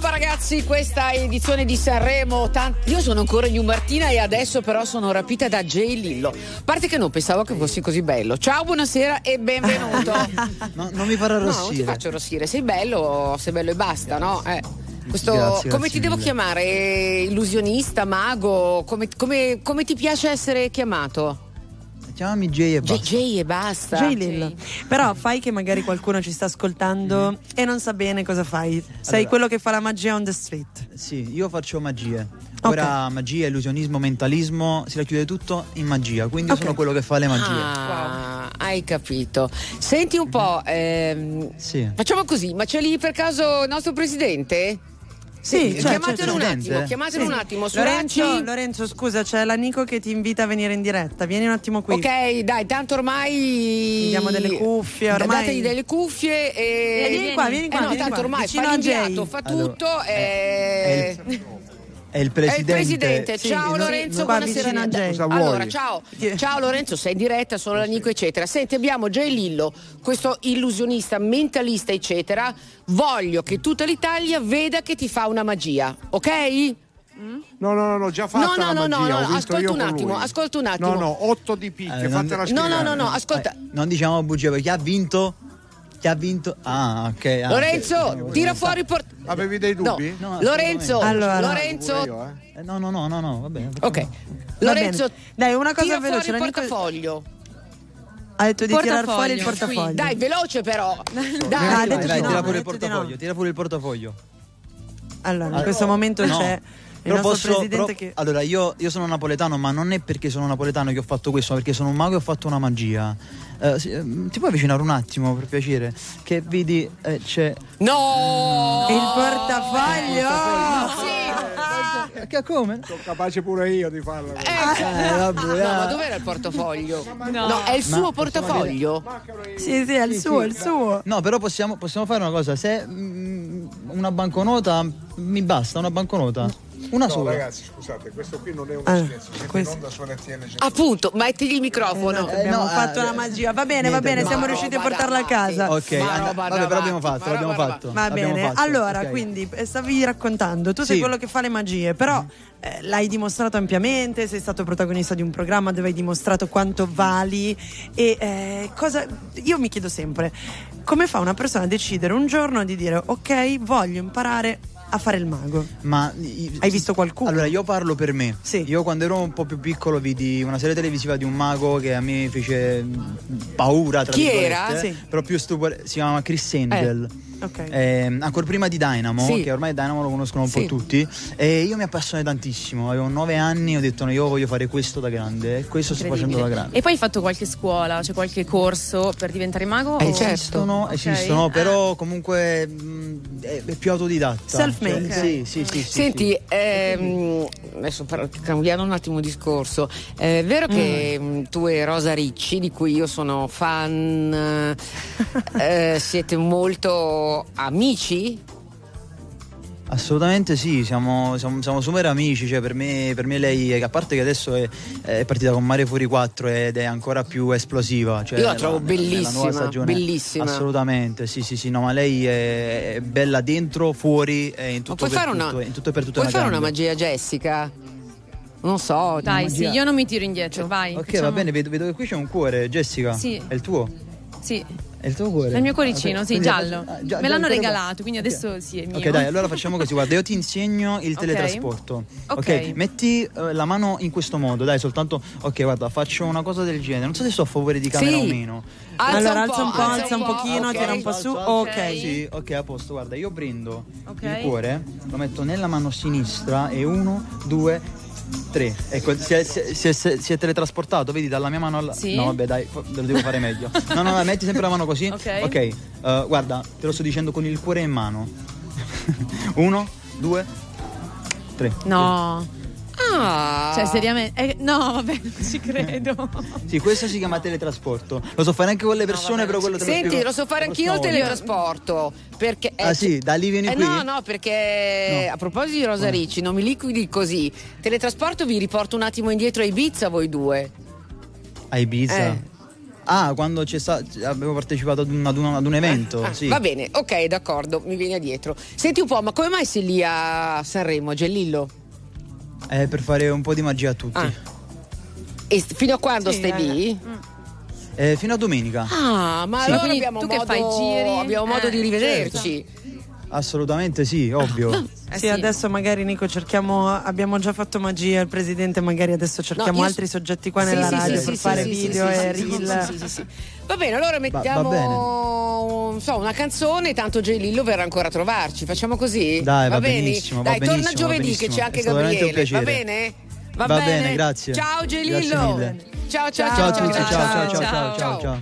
Roba ragazzi, questa edizione di Sanremo. tan- Io sono ancora New Martina e adesso però sono rapita da J Lillo. A parte che non pensavo che fossi così bello. Ciao, buonasera e benvenuto. No, non mi farà No, non ti faccio arrossire, sei bello, sei bello e basta, no? Eh. Questo, Grazie, come grazie ti devo mille. chiamare? Illusionista, mago? Come, come- come ti piace essere chiamato? Chiamami Jay e basta. JJ e basta. J Lillo. Però fai che magari qualcuno ci sta ascoltando e non sa bene cosa fai. Sei. Allora- quello che fa la magia on the street. Sì, io faccio magie. Ora magia, illusionismo, mentalismo, si racchiude tutto in magia. Quindi io sono quello che fa le magie. Ah, hai capito. Senti un po', ehm, Sì. facciamo così, ma c'è lì per caso il nostro presidente? Sì, Eh, cioè, chiamatelo un attimo, chiamatelo Sì. un attimo. Lorenzo. Lorenzo, scusa, c'è la Nico che ti invita a venire in diretta. Vieni un attimo qui. Ok, dai, tanto ormai. Diamo delle cuffie, ormai- Dategli delle cuffie e. Eh, vieni qua, vieni qua, Eh no, vieni tanto qua, ormai vicino fa l'inviato, fa Allora, tutto. è e... È il presidente. È il presidente. Sì, ciao non- Lorenzo, buonasera. vicino a Jay. Cosa Allora, ciao. Ciao Lorenzo, sei in diretta, sono la Nico, eccetera. Senti, abbiamo Jay Lillo, questo illusionista, mentalista, eccetera. Voglio che tutta l'Italia veda che ti fa una magia, ok? No, no, no, no, già fatta No, no, la no, no, magia, no, vinto ascolta un attimo, ascolta un attimo. No, no, otto di picche, Eh, non- fatela No, spiegare. no, no, no, ascolta. Non diciamo bugie perché ha vinto. Che ha vinto. Ah, ok. ah, Lorenzo, ok. tira fuori il portafoglio. Avevi dei dubbi? No. No, Lorenzo. Allora. Lorenzo, Eh, no, no, no, no, no, va bene. ok. Lorenzo. Dai, una cosa tira veloce, fuori il portafoglio. Ha detto di tirar fuori il Portafoglio, portafoglio. Dai, veloce però. Ah, Dai. di vai, no, tira fuori il portafoglio, tira fuori il portafoglio. Allora, in Ah, questo momento no. c'è Però posso, però- che Allora, io, io sono napoletano, ma non è perché sono napoletano che ho fatto questo, ma perché sono un mago e ho fatto una magia. Eh, sì, ehm, ti puoi avvicinare un attimo, per piacere? Che vedi, eh, c'è... No! il portafoglio. Eh, Che come? Sono capace pure io di farlo. Eh, Eh, vabbè, no, eh. ma dov'era il portafoglio? No, è il Ma suo portafoglio. Sì, sì, è il suo, è il suo. No, però possiamo, possiamo fare una cosa. Se mm, una banconota mi basta, una banconota. Una No, sola. ragazzi, scusate, questo qui non è un Ah, silenzio, siete questo- in onda su RTL Appunto, mettili il microfono. Abbiamo no, fatto eh, una magia. Va bene, va niente, bene, no. siamo riusciti a portarla a casa. Ok, vabbè, però abbiamo avanti, fatto, l'abbiamo fatto. Va l'abbiamo bene, fatto, allora, quindi eh, stavi raccontando, tu sei quello che fa le magie, però eh, l'hai dimostrato ampiamente, sei stato protagonista di un programma dove hai dimostrato quanto vali e eh, cosa... Io mi chiedo sempre, come fa una persona a decidere un giorno di dire ok, voglio imparare a fare il mago? Ma Hai visto qualcuno? Allora, io parlo per me. Sì. Io quando ero un po' più piccolo vidi una serie televisiva di un mago che a me fece mm, paura, tra Chi virgolette, era? Sì. Però più stupore. Si chiama Chris Angel. Ok. Eh, ancora prima di Dynamo, Sì. che ormai Dynamo lo conoscono un Sì. po' tutti, e io mi appassionai tantissimo. Avevo nove anni, ho detto no, io voglio fare questo da grande, e questo sto facendo da grande. E poi hai fatto qualche scuola, cioè qualche corso per diventare mago? Eh, o-. Esistono, Ok. esistono, Ah. però comunque mh, è, è più autodidatta. Self-made. Cioè, sì, sì, sì, sì, Senti, ehm, adesso par- cambiando un attimo discorso, è vero che mm, tu e Rosa Ricci, di cui io sono fan, eh, siete molto amici? Assolutamente sì, siamo, siamo, siamo super amici, cioè per me, per me lei, a parte che adesso è, è partita con Mare Fuori 4 ed è ancora più esplosiva. Cioè Io la nella- trovo nella- nella bellissima, stagione. bellissima. Assolutamente, sì sì sì, no, ma lei è, è bella dentro, fuori e in tutto puoi per fare tutto, una- in tutto e per tutto. Puoi è fare una grande. magia Jessica? Non so. Dai, sì, io non mi tiro indietro, vai. Ok, facciamo- va bene, vedo, vedo che qui c'è un cuore, Jessica. Sì. È il tuo? Sì, È il tuo cuore? è il mio cuoricino, Ah, sì, giallo. ah, già- Me l'hanno regalato, quindi adesso sì, è mio. Ok, dai, allora facciamo così. Guarda, io ti insegno il Ok. teletrasporto. Ok. metti eh, la mano in questo modo, dai, soltanto. Ok, guarda, faccio una cosa del genere. Non so se sto a favore di camera Sì. o meno. Alza allora un alza un po', alza alza un un po', pochino, ok. tira un po' su. Ok. Sì, ok, a posto. Guarda, io prendo il cuore, lo metto nella mano sinistra e uno, due, tre. Ecco, si è, si è- si è- si è teletrasportato, vedi, dalla mia mano alla. Sì. No, vabbè, dai, lo devo fare meglio. No, no, no, metti sempre la mano così. Ok. Ok, eh, guarda, te lo sto dicendo con il cuore in mano. uno, due, tre. No. Ah. Cioè, seriamente. eh, no, vabbè, non ci credo. Sì, questo si chiama teletrasporto. Lo so fare anche con le persone, però quello te lo Senti, spiego lo so fare anch'io il teletrasporto. Perché, Ah, sì? Da lì vieni eh, qui? No, no, perché No. a proposito di Rosa Ricci, non mi liquidi così. Teletrasporto vi riporto un attimo indietro a Ibiza voi due. A Ibiza. Eh. Ah, quando c'è sta- avevo partecipato ad un, ad un- ad un evento. Ah, sì. Va bene, ok, d'accordo, mi vieni dietro. Senti un po', ma come mai sei lì a Sanremo, Gellillo? Eh, per fare un po' di magia a tutti. Ah. E fino a quando Sì, stai eh. lì? Eh, fino a domenica. Ah, ma Sì. allora Quindi abbiamo tu che modo, fai giri? abbiamo modo Eh, di rivederci. Assolutamente sì, ovvio. Eh sì, adesso magari Nico cerchiamo, abbiamo già fatto magia, il presidente magari adesso cerchiamo io- altri soggetti qua Sì, nella sì, radio sì, per sì, fare sì, sì, video sì, e sì, sì, reel. Va bene, allora mettiamo va non so, una canzone, tanto Gelillo verrà ancora a trovarci. Facciamo così? Dai, va bene? benissimo, va Dai, torna benissimo, va giovedì che c'è anche Gabriele. Va bene? Va bene, grazie. Ciao Gelillo. Grazie mille. Ciao, ciao, Ciao, ciao, a tutti, ciao, ciao, ciao, ciao, ciao, ciao, ciao. ciao.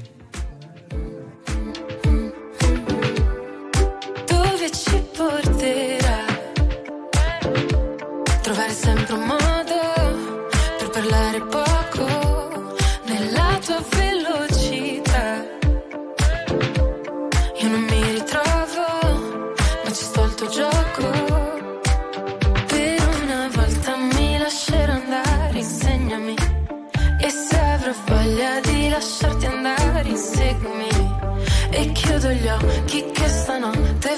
dove ci porterà.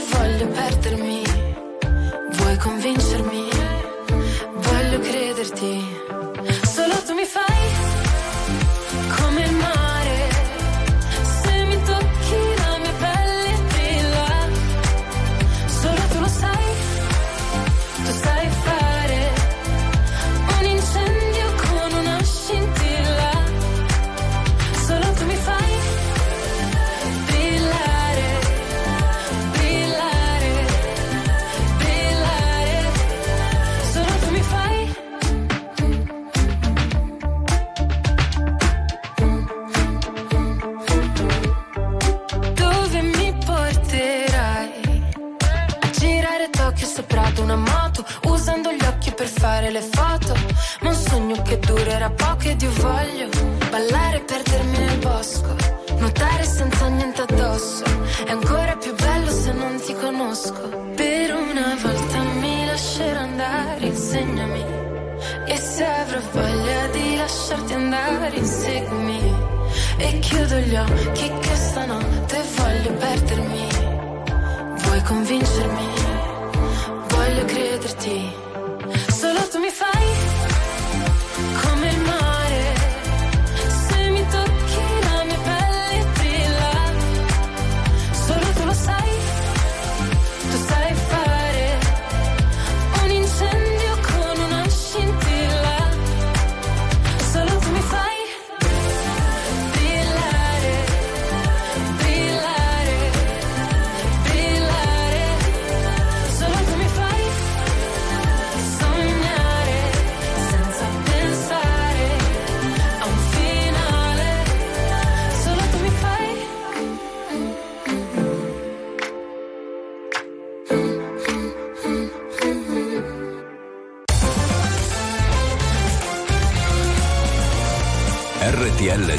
Voglio perdermi. Vuoi convincermi? ed io voglio ballare e perdermi nel bosco, nuotare senza niente addosso. È ancora più bello se non ti conosco. Per una volta mi lascerò andare, insegnami. E se avrò voglia di lasciarti andare, inseguimi. E chiudo gli occhi che stanotte voglio perdermi. Vuoi convincermi? Voglio crederti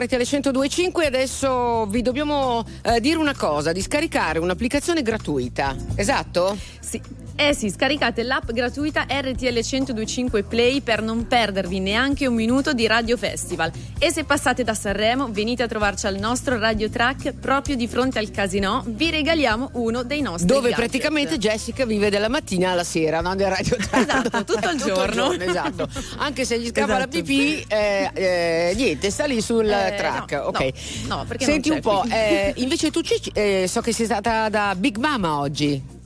ascolterete alle 102.5 e adesso vi dobbiamo eh, dire una cosa, di scaricare un'applicazione gratuita. Esatto? Eh sì, scaricate l'app gratuita RTL 1025 Play per non perdervi neanche un minuto di Radio Festival. E se passate da Sanremo, venite a trovarci al nostro Radio Track proprio di fronte al casino. Vi regaliamo uno dei nostri Dove gadget. praticamente Jessica vive dalla mattina alla sera, non del radio Esatto, tutto il giorno. esatto. Anche se gli scappa la Esatto. pipì, eh, eh, niente, sta lì sul Eh, track. no, ok. no, no, perché Senti non un c'è po', eh, invece tu ci- eh, so che sei stata da Big Mama oggi.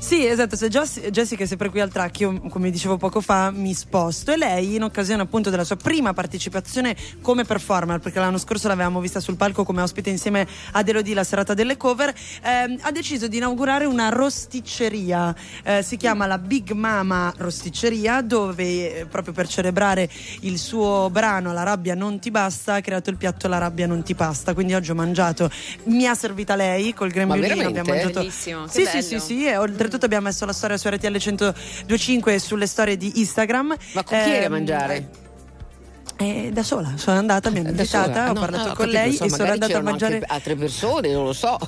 Sì, esatto, se Jess- Jessica è sempre qui al track, io come dicevo poco fa mi sposto. E lei in occasione appunto della sua prima partecipazione come performer, perché l'anno scorso l'avevamo vista sul palco come ospite insieme ad Elodie la serata delle cover, ehm, ha deciso di inaugurare una rosticceria, Eh, si chiama la Big Mama Rosticceria dove eh, proprio per celebrare il suo brano La rabbia non ti basta ha creato il piatto La rabbia non ti pasta, quindi oggi ho mangiato, mi ha servita lei col grembiulino, abbiamo mangiato... Bellissimo, Sì, sì, bello. sì, sì, e oltretutto abbiamo messo la storia su RTL 1025 e sulle storie di Instagram. Ma con chi eri a Ehm, mangiare? eh, da sola, sono andata, mi Da invitata, sola? ho No, parlato no, con capito, lei insomma, e sono andata a mangiare. altre persone, non lo so.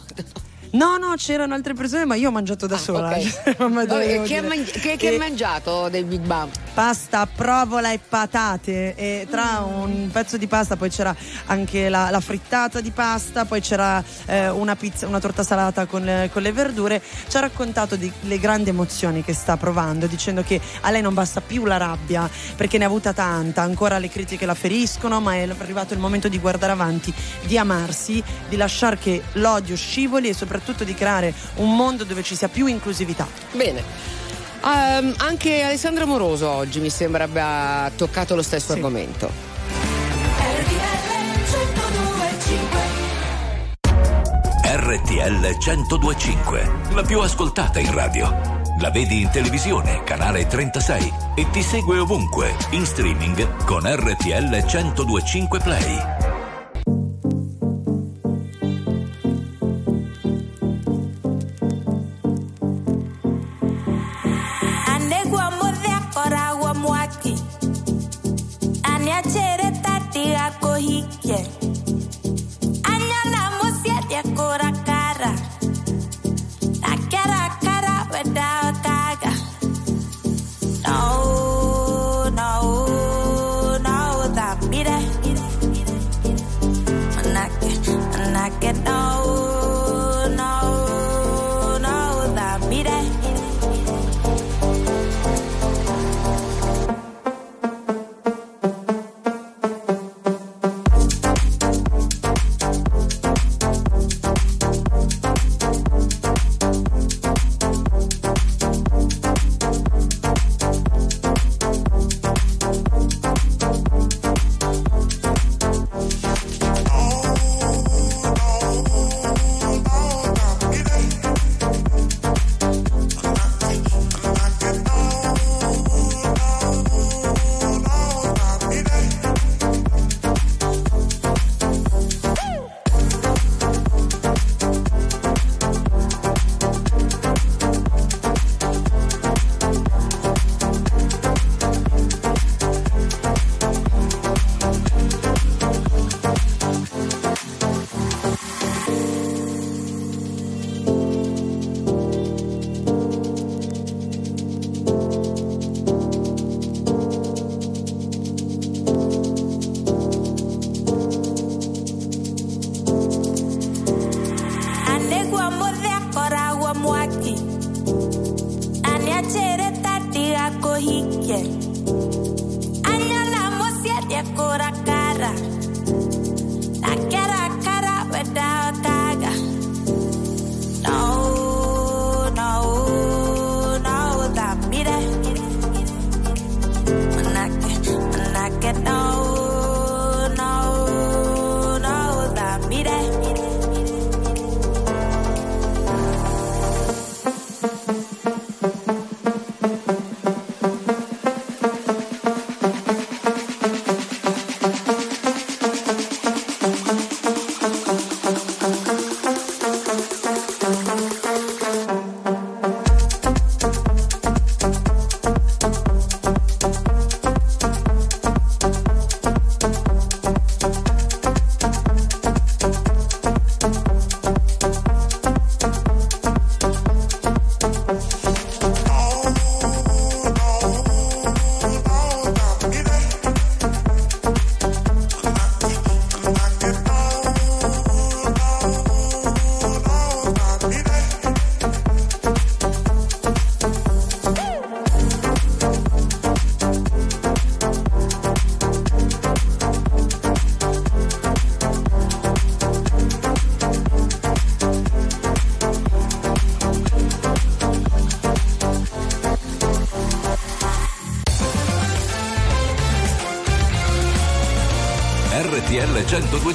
No, no, c'erano altre persone, ma io ho mangiato da sola. ok. Come Vabbè, devo che, mangi- che- che hai mangiato del Big Bang? pasta, provola e patate e tra un pezzo di pasta poi c'era anche la, la frittata di pasta, poi c'era eh, una pizza, una torta salata con le, con le verdure. Ci ha raccontato di- le grandi emozioni che sta provando, dicendo che a lei non basta più la rabbia perché ne ha avuta tanta, ancora le critiche la feriscono, ma è arrivato il momento di guardare avanti, di amarsi, di lasciare che l'odio scivoli e soprattutto di creare un mondo dove ci sia più inclusività. Bene. Ehm, anche Alessandro Moroso oggi mi sembra abbia toccato lo stesso argomento. RTL 1025, la più ascoltata in radio. La vedi in televisione, canale 36 e ti segue ovunque, in streaming con RTL 1025 Play. without that girl. No.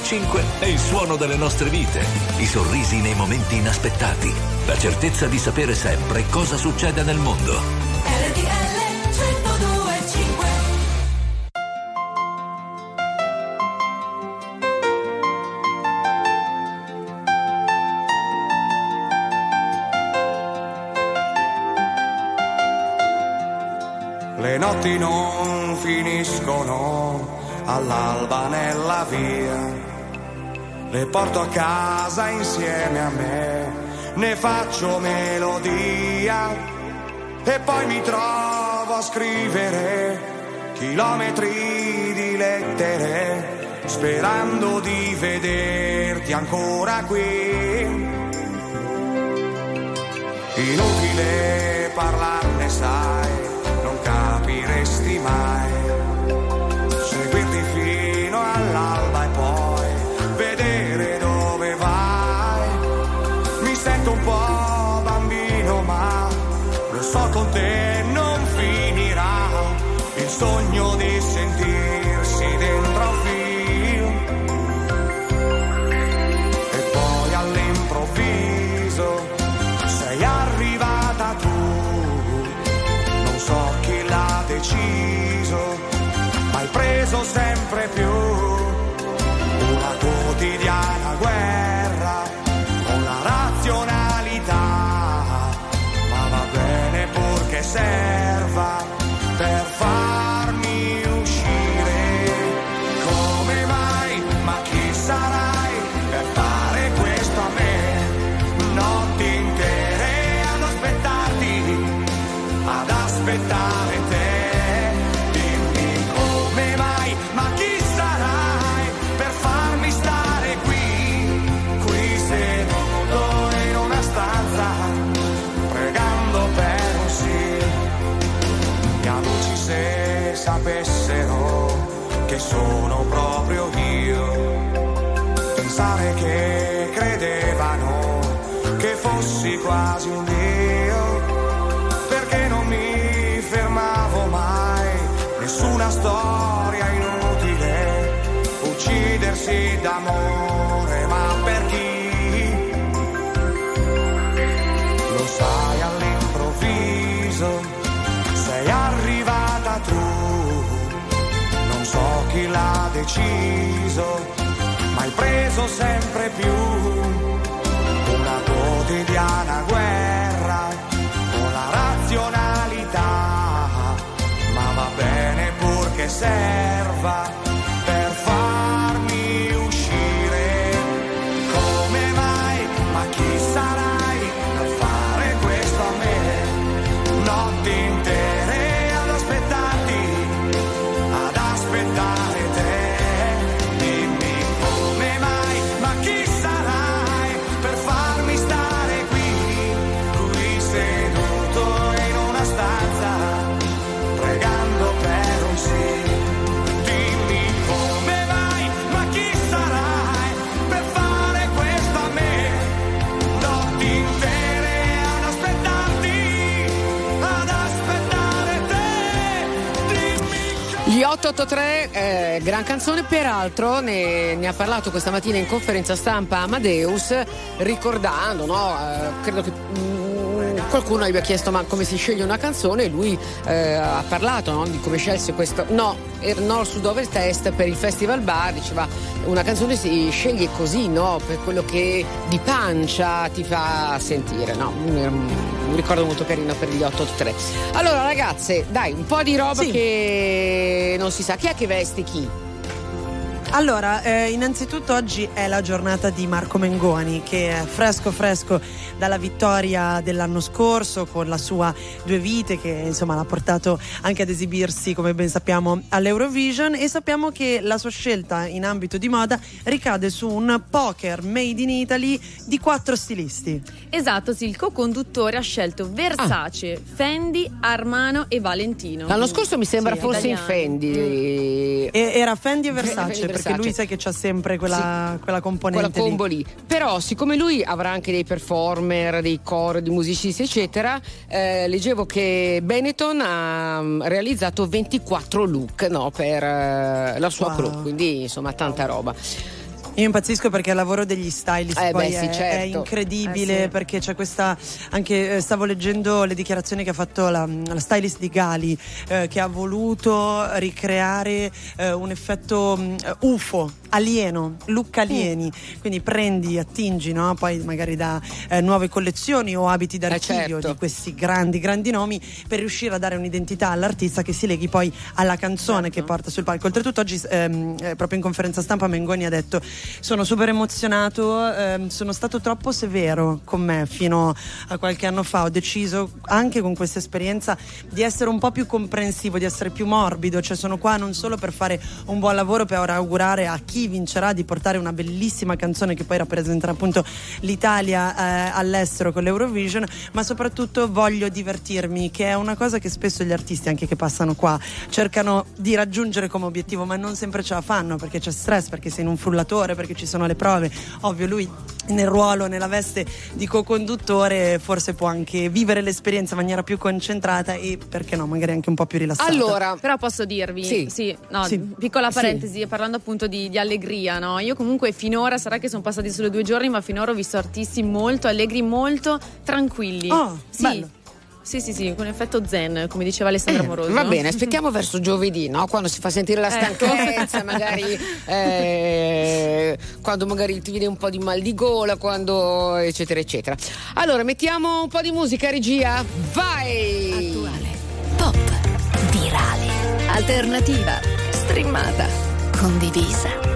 1025 è il suono delle nostre vite, i sorrisi nei momenti inaspettati, la certezza di sapere sempre cosa succede nel mondo. RTL 1025 Le notti non finiscono all'alba nella via. Le porto a casa insieme a me, ne faccio melodia e poi mi trovo a scrivere chilometri di lettere sperando di vederti ancora qui. Inutile parlarne, sai, non capiresti mai. So con te non finirà. Il sogno di sentirsi dentro a un filo. E poi all'improvviso sei arrivata tu, non so chi l'ha deciso, ma hai preso sempre più una quotidiana guerra deciso, ma hai preso sempre più. Una quotidiana guerra con la razionalità, ma va bene purché serva gran canzone, peraltro ne, ne ha parlato questa mattina in conferenza stampa Amadeus, ricordando, no? eh, credo che mm, qualcuno gli abbia chiesto ma come si sceglie una canzone e lui eh, ha parlato no, di come scelse questo. No, er- Nord Sud Ovest Est per il Festival Bar, diceva una canzone si sceglie così, no? Per quello che di pancia ti fa sentire, no? Un, un ricordo molto carino per gli 883. Allora ragazze, dai, un po' di roba Sì. che non si sa. Chi è che veste chi? Allora, eh, innanzitutto oggi è la giornata di Marco Mengoni che è fresco fresco dalla vittoria dell'anno scorso con la sua Due Vite che insomma l'ha portato anche ad esibirsi come ben sappiamo all'Eurovision e sappiamo che la sua scelta in ambito di moda ricade su un poker made in Italy di quattro stilisti. Esatto, sì, il co-conduttore ha scelto Versace, Fendi, Armano e Valentino. L'anno scorso mi sembra Sì, fosse in italiani. Fendi. E- era Fendi e Versace Fendi perché perché lui sai che c'ha sempre quella, quella componente quella combo lì. lì. Però, siccome lui avrà anche dei performer, dei coro, di musicisti, eccetera, eh, leggevo che Benetton ha mm, realizzato 24 look no, per eh, la sua Wow. crew, quindi insomma tanta roba. Io impazzisco perché il lavoro degli stylist Eh, poi beh, sì, è, certo. è incredibile Eh, sì. perché c'è questa anche eh, stavo leggendo le dichiarazioni che ha fatto la, la stylist di Gali eh, che ha voluto ricreare eh, un effetto mh, UFO alieno, look alieni quindi prendi, attingi no? poi magari da eh, nuove collezioni o abiti d'archivio certo. di questi grandi grandi nomi per riuscire a dare un'identità all'artista che si leghi poi alla canzone Certo. che porta sul palco oltretutto oggi ehm, eh, proprio in conferenza stampa Mengoni ha detto sono super emozionato ehm, sono stato troppo severo con me fino a qualche anno fa ho deciso anche con questa esperienza di essere un po' più comprensivo di essere più morbido cioè sono qua non solo per fare un buon lavoro per augurare a chi vincerà di portare una bellissima canzone che poi rappresenterà appunto l'Italia eh, all'estero con l'Eurovision ma soprattutto voglio divertirmi che è una cosa che spesso gli artisti anche che passano qua cercano di raggiungere come obiettivo ma non sempre ce la fanno perché c'è stress perché sei in un frullatore perché ci sono le prove ovvio lui nel ruolo nella veste di co-conduttore forse può anche vivere l'esperienza in maniera più concentrata e perché no magari anche un po' più rilassata Allora, Però posso dirvi, Sì. no, Sì. piccola parentesi, parlando appunto di, di allegria, no? Io comunque finora, sarà che sono passati solo due giorni, ma finora ho visto artisti molto allegri, molto tranquilli. Oh, sì. bello. Sì, sì, sì, con effetto zen, come diceva Alessandra Moroso. Eh, Va bene, aspettiamo verso giovedì, no? quando si fa sentire la Ecco. stanchezza, magari eh, quando magari ti viene un po' di mal di gola, quando eccetera eccetera. Allora, mettiamo un po' di musica, regia. Vai! Attuale, pop, virale, alternativa, streamata, condivisa.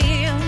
Still.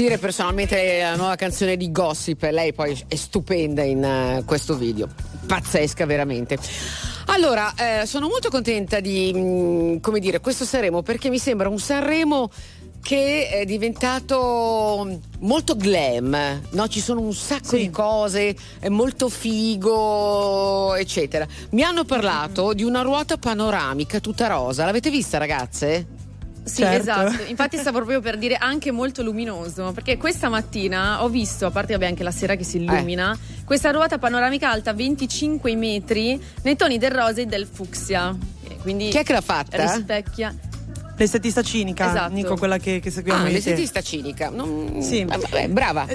impazzire personalmente la nuova canzone di Gossip. Lei poi è stupenda in eh, questo video. Pazzesca, veramente. Allora, eh, sono molto contenta di, mm, come dire, questo Sanremo perché mi sembra un Sanremo che è diventato molto glam, no? Ci sono un sacco di cose, è molto figo, eccetera. Mi hanno parlato di una ruota panoramica tutta rosa. L'avete vista, ragazze? Sì, Certo. esatto. Infatti stavo proprio per dire anche molto luminoso, perché questa mattina ho visto, a parte vabbè, anche la sera che si illumina, questa ruota panoramica alta 25 metri nei toni del rosa e del fucsia. Quindi Chi è che l'ha fatta? Rispecchia. L'estetista cinica, Esatto. Nico, quella che, che seguiamo Ah, l'estetista cinica. Non... Sì. Eh, vabbè, brava.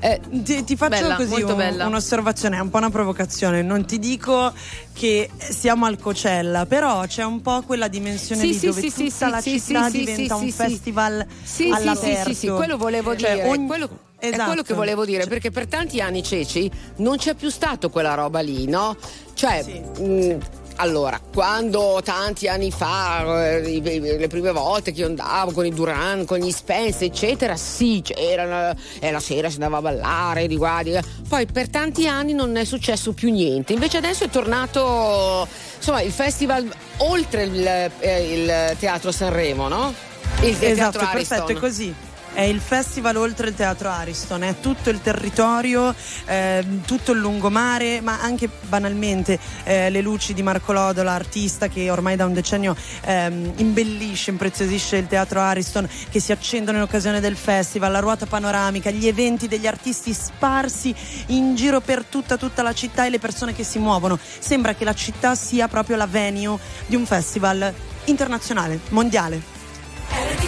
Eh, ti, ti faccio Bella, così un- un'osservazione, è un po' una provocazione. Non ti dico che siamo al Cocella, però c'è un po' quella dimensione Sì, lì sì, dove sì, tutta sì, la sì, città sì, sì, diventa sì, un sì. festival Sì, sì, all'aperto. sì, sì, sì, quello volevo Cioè, dire. ogni- quello- È Esatto. quello che volevo dire, perché per tanti anni, Ceci, non c'è più stato quella roba lì, no? Cioè, mh, allora, quando tanti anni fa, eh, le prime volte che io andavo con i Duran, con gli Spence, eccetera, sì, c'erano, e la sera si andava a ballare di qua, di là. Poi per tanti anni non è successo più niente. Invece adesso è tornato, insomma, il festival oltre il, eh, il Teatro Sanremo, no? Il Esatto, Teatro è perfetto, Ariston. è così. È il festival oltre il teatro Ariston, è tutto il territorio, ehm, tutto il lungomare, ma anche banalmente eh, le luci di Marco Lodola, artista che ormai da un decennio ehm, imbellisce, impreziosisce il teatro Ariston, che si accendono in occasione del festival, la ruota panoramica, gli eventi degli artisti sparsi in giro per tutta, tutta la città e le persone che si muovono. Sembra che la città sia proprio la venue di un festival internazionale, mondiale.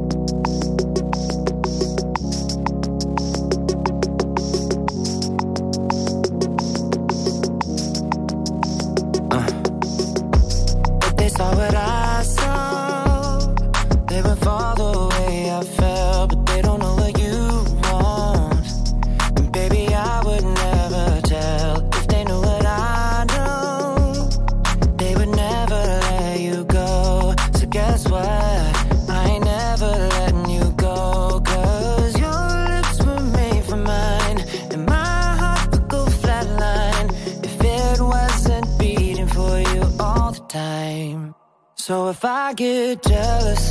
So if I get jealous,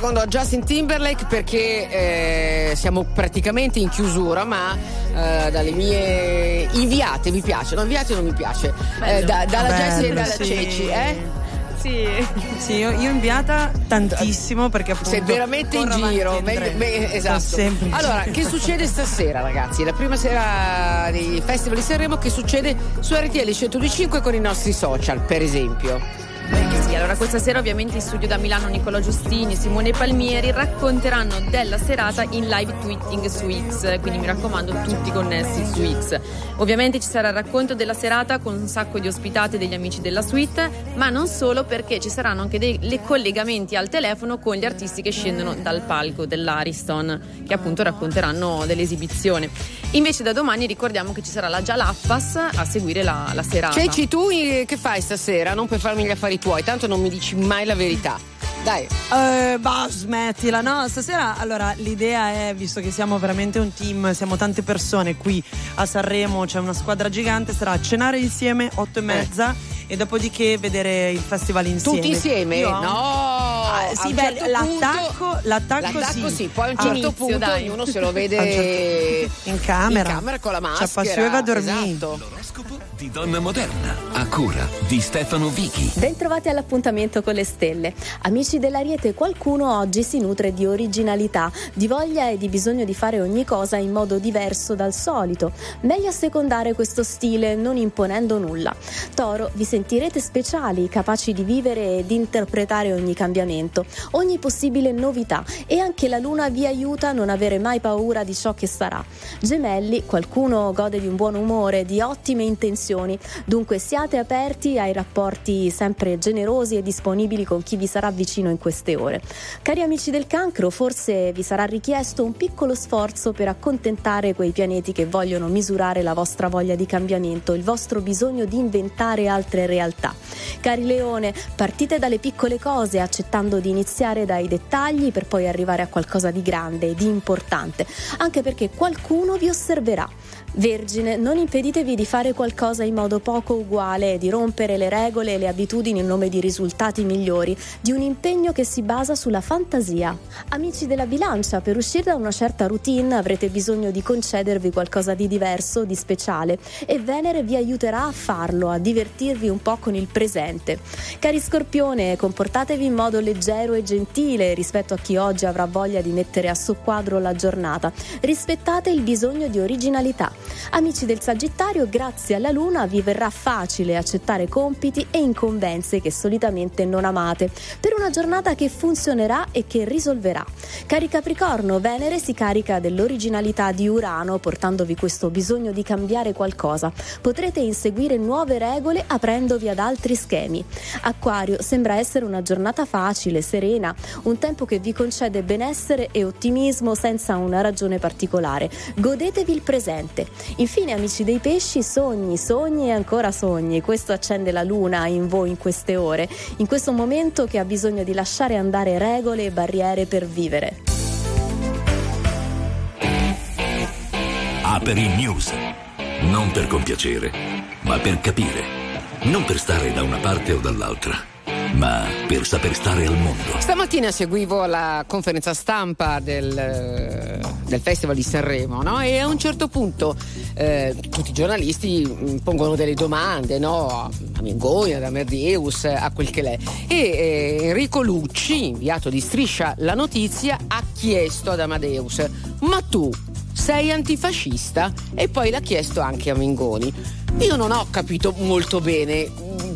Secondo a Justin Timberlake perché eh, siamo praticamente in chiusura, ma eh, dalle mie inviate vi piace? No, inviate non mi piace. Eh, da- dalla Bello, Jessie e dalla sì. Ceci, eh? Sì, sì io, io inviata tantissimo perché appunto Sei veramente in giro, meglio- me- esatto. Allora, che succede stasera, ragazzi? La prima sera dei Festival di Sanremo, che succede su RTL 1025 con i nostri social, per esempio. Sì, allora questa sera ovviamente in studio da Milano Nicola Giustini, Simone Palmieri racconteranno della serata in live tweeting su X, quindi mi raccomando tutti connessi su X. Ovviamente ci sarà il racconto della serata con un sacco di ospitate degli amici della suite, ma non solo perché ci saranno anche dei le collegamenti al telefono con gli artisti che scendono dal palco dell'Ariston, che appunto racconteranno dell'esibizione. Invece da domani ricordiamo che ci sarà la Jalappas a seguire la, la serata. Ceci, tu eh, che fai stasera? Non per farmi gli affari tuoi, tanto non mi dici mai la verità. Dai. Eh, bah, smettila, no? Stasera, allora, l'idea è, visto che siamo veramente un team, siamo tante persone qui a Sanremo, c'è una squadra gigante, sarà cenare insieme, otto e mezza, e dopodiché vedere il festival insieme. Tutti insieme? Io- No! Ah, sì, beh, certo l'attacco, l'attacco, L'attacco sì, poi a un certo inizio, punto dai. ognuno se lo vede certo- in camera. in camera con la Ci maschera. appassiona a dormire. Esatto. Di Donna Moderna, a cura di Stefano Vichi. Bentrovati all'appuntamento con le stelle. Amici dell'Ariete, qualcuno oggi si nutre di originalità, di voglia e di bisogno di fare ogni cosa in modo diverso dal solito. Meglio assecondare questo stile non imponendo nulla. Toro, vi sentirete speciali, capaci di vivere e di interpretare ogni cambiamento, ogni possibile novità e anche la luna vi aiuta a non avere mai paura di ciò che sarà. Gemelli, qualcuno gode di un buon umore, di ottime intenzioni, dunque siate aperti ai rapporti sempre generosi e disponibili con chi vi sarà vicino in queste ore. Cari amici del cancro, forse vi sarà richiesto un piccolo sforzo per accontentare quei pianeti che vogliono misurare la vostra voglia di cambiamento, il vostro bisogno di inventare altre realtà. Cari Leone, partite dalle piccole cose accettando di iniziare dai dettagli per poi arrivare a qualcosa di grande di importante, anche perché qualcuno vi osserverà. Vergine, non impeditevi di fare qualcosa in modo poco uguale, di rompere le regole e le abitudini in nome di risultati migliori, di un impegno che si basa sulla fantasia. Amici della bilancia, per uscire da una certa routine avrete bisogno di concedervi qualcosa di diverso, di speciale e Venere vi aiuterà a farlo, a divertirvi un po' con il presente. Cari Scorpione, comportatevi in modo leggero e gentile rispetto a chi oggi avrà voglia di mettere a soqquadro la giornata. Rispettate il bisogno di originalità. Amici del Sagittario, grazie alla Luna vi verrà facile accettare compiti e incombenze che solitamente non amate, per una giornata che funzionerà e che risolverà. Cari Capricorno, Venere si carica dell'originalità di Urano, portandovi questo bisogno di cambiare qualcosa. Potrete inseguire nuove regole aprendovi ad altri schemi. Acquario, sembra essere una giornata facile, serena, un tempo che vi concede benessere e ottimismo senza una ragione particolare. Godetevi il presente. Infine, amici dei pesci, sogni, sogni e ancora sogni. Questo accende la luna in voi in queste ore, in questo momento che ha bisogno di lasciare andare regole e barriere per vivere. Aperi News. Non per compiacere, ma per capire. Non per stare da una parte o dall'altra, ma per saper stare al mondo. Stamattina seguivo la conferenza stampa del, eh, del Festival di Sanremo no? e a un certo punto eh, tutti i giornalisti mh, pongono delle domande no? a Mengoni, ad Amerdeus, a quel che l'è. E eh, Enrico Lucci, inviato di Striscia la Notizia, ha chiesto ad Amadeus: Ma tu sei antifascista? E poi l'ha chiesto anche a Mengoni. Io non ho capito molto bene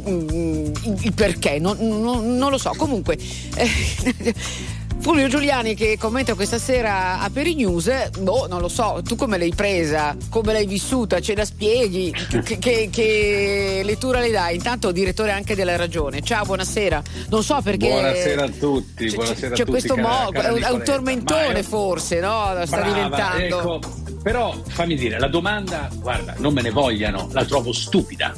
mm, il perché, non, non- non lo so. Comunque, eh, Fulvio Giuliani che commenta questa sera a Peri News, boh, non lo so, tu come l'hai presa, come l'hai vissuta, ce la spieghi, che, che- che lettura le dai? Intanto direttore anche della Ragione. Ciao, buonasera. Non so perché Buonasera a tutti, c'è, buonasera c'è a tutti. questo cara- mo- cara è un, è un tormentone è- forse, no? Sta Brava, diventando. ecco, però fammi dire, la domanda, guarda, non me ne vogliano, la trovo stupida.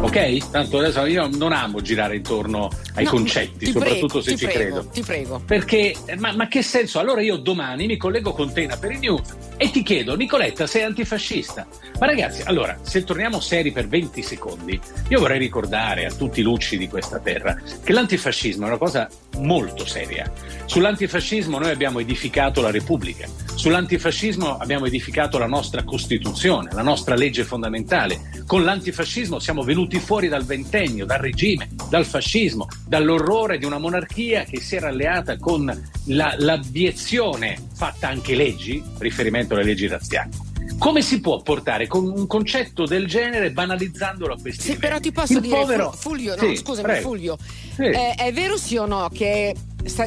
Ok? Tanto adesso io non amo girare intorno ai No, concetti, ti soprattutto prego, se ci prego, credo. Ti prego. Perché, ma, ma che senso? Allora io domani mi collego con te in Aperi News E ti chiedo, Nicoletta, sei antifascista? Ma ragazzi, allora, se torniamo seri per 20 secondi, io vorrei ricordare a tutti i lucci di questa terra che l'antifascismo è una cosa molto seria. Sull'antifascismo noi abbiamo edificato la Repubblica, sull'antifascismo abbiamo edificato la nostra Costituzione, la nostra legge fondamentale. Con l'antifascismo siamo venuti fuori dal ventennio, dal regime, dal fascismo, dall'orrore di una monarchia che si era alleata con la- l'abiezione, fatta anche leggi, riferimento alle leggi razziali. Come si può portare con un concetto del genere banalizzandolo a questi Sì, livelli? però ti posso Il dire, povero- Fu- Fulvio, no, Sì, scusami, prego. Fulvio, Sì. eh, è vero sì o no che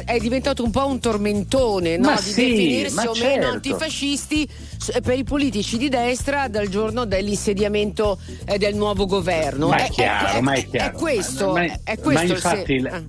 è diventato un po' un tormentone no? Di sì, definirsi o certo. meno antifascisti s- per i politici di destra dal giorno dell'insediamento eh, del nuovo governo. Ma è È- chiaro, è- ma è è chiaro. questo, Ma- è questo ma infatti se- ah.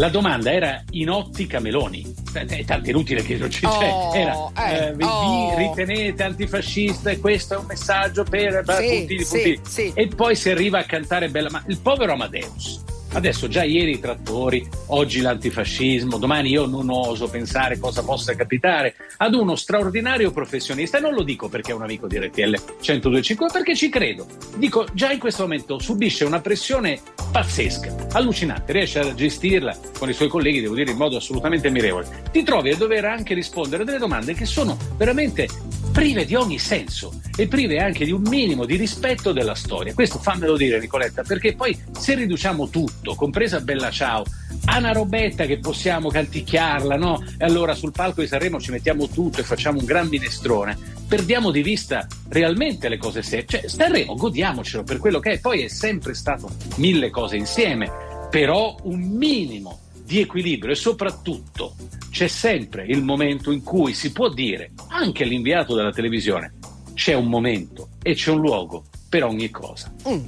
La domanda era in ottica Meloni. È tanto inutile che non ci c'è. Oh, Era, eh, eh, vi oh. ritenete antifascista e questo è un messaggio per Sì, puntini, sì, puntini. sì. E poi si arriva a cantare bella. Ma il povero Amadeus. Adesso già ieri i trattori, oggi l'antifascismo, domani io non oso pensare cosa possa capitare ad uno straordinario professionista e non lo dico perché è un amico di RTL 1025, ma perché ci credo. Dico, già in questo momento subisce una pressione pazzesca, allucinante, riesce a gestirla con i suoi colleghi, devo dire, in modo assolutamente mirevole. Ti trovi a dover anche rispondere a delle domande che sono veramente prive di ogni senso e prive anche di un minimo di rispetto della storia. Questo fammelo dire, Nicoletta, perché poi se riduciamo tutto, compresa Bella Ciao, a una robetta che possiamo canticchiarla, no? E allora sul palco di Sanremo ci mettiamo tutto e facciamo un gran minestrone, perdiamo di vista realmente le cose serie. Cioè, Sanremo, godiamocelo per quello che è, poi è sempre stato mille cose insieme, però un minimo di equilibrio e soprattutto c'è sempre il momento in cui si può dire, anche l'inviato della televisione, c'è un momento e c'è un luogo per ogni cosa. Mm.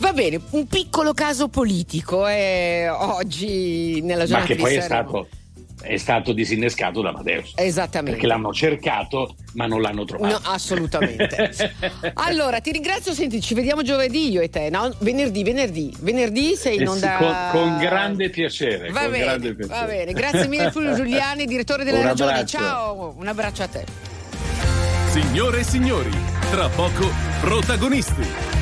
Va bene, un piccolo caso politico eh, oggi nella Ma giornata che di poi è stato, è stato disinnescato da Amadeus. Esattamente. Perché l'hanno cercato, ma non l'hanno trovato. No, assolutamente. allora, ti ringrazio, senti, ci vediamo giovedì io e te, no? Venerdì, venerdì. Venerdì sei in Eh sì, onda. con, con grande piacere. Va con bene, grande piacere. va bene. Grazie mille Fulvio Giuliani, direttore della Un Ragione. abbraccio. Ciao, un abbraccio a te. Signore e signori, tra poco protagonisti.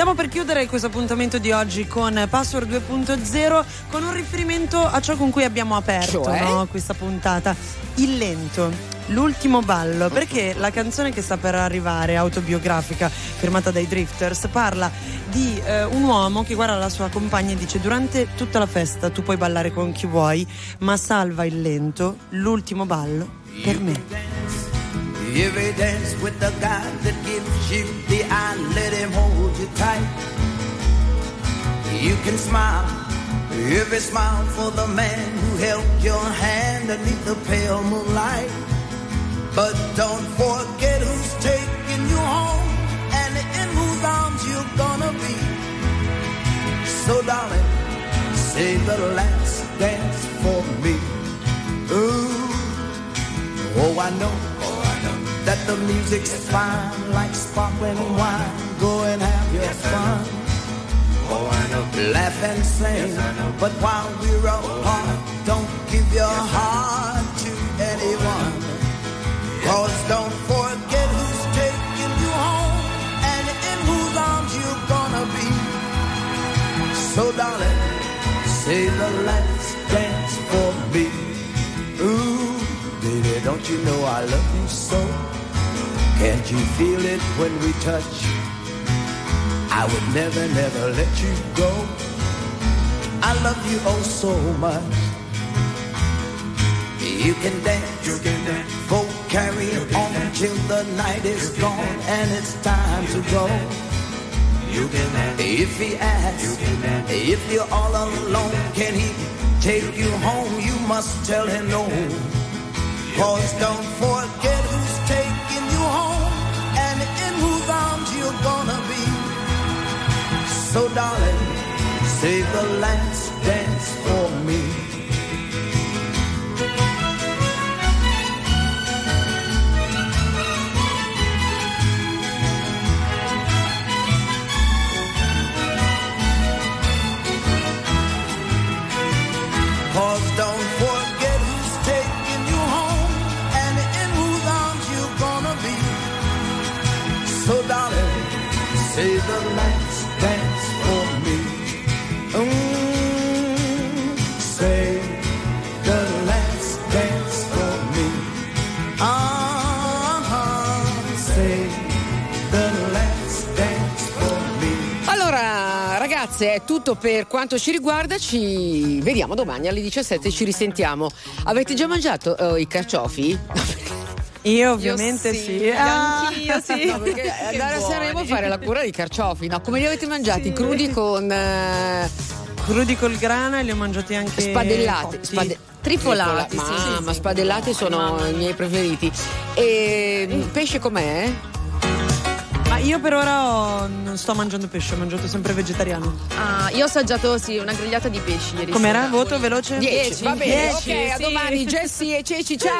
Stiamo per chiudere questo appuntamento di oggi con Password 2.0 con un riferimento a ciò con cui abbiamo aperto Cioè? no, questa puntata. Il lento, l'ultimo ballo, perché la canzone che sta per arrivare, autobiografica, firmata dai Drifters, parla di eh, un uomo che guarda la sua compagna e dice durante tutta la festa tu puoi ballare con chi vuoi, ma salva il lento, l'ultimo ballo, per me. If he dance with the guy that gives you the eye, let him hold you tight. You can smile, if you smile for the man who held your hand beneath the pale moonlight. But don't forget who's taking you home and in whose arms you're gonna be. So darling, save the last oh I know, that the music's fine like sparkling wine. Go and have your fun. Oh I know, laugh and sing. But while we're apart, don't give your heart to anyone. Cause don't baby, don't you know I love you so? Can't you feel it when we touch? I would never, never let you go. I love you oh so much. You can dance, you can dance. Go carry on till the night is gone and it's time to go. You can dance. If he asks, you can dance. if you're all alone, can he take you home? You must tell him no. Cause don't forget who's taking you home and in whose arms you're gonna be. So darling, save the last dance for me. Ragazze, è tutto per quanto ci riguarda. Ci vediamo domani alle 17. Ci risentiamo. Avete già mangiato eh, i carciofi? Io ovviamente sì. Ah. Anch'io sì. No, perché andare a. Sanremo a fare la cura di carciofi, no? Come li avete mangiati? Crudi con eh, Crudi col grana e li ho mangiati anche spadellati, spade- Trifolati, trifola- sì, Ma, sì, ma sì. spadellati sono i miei preferiti. E mm, pesce com'è? Ma io per ora ho- non sto mangiando pesce, ho mangiato sempre vegetariano. Ah, io ho assaggiato sì, una grigliata di pesci ieri Com'era? sera. Voto veloce? 10. Va bene, Dieci, ok, a sì. domani Jessie e Ceci, ciao!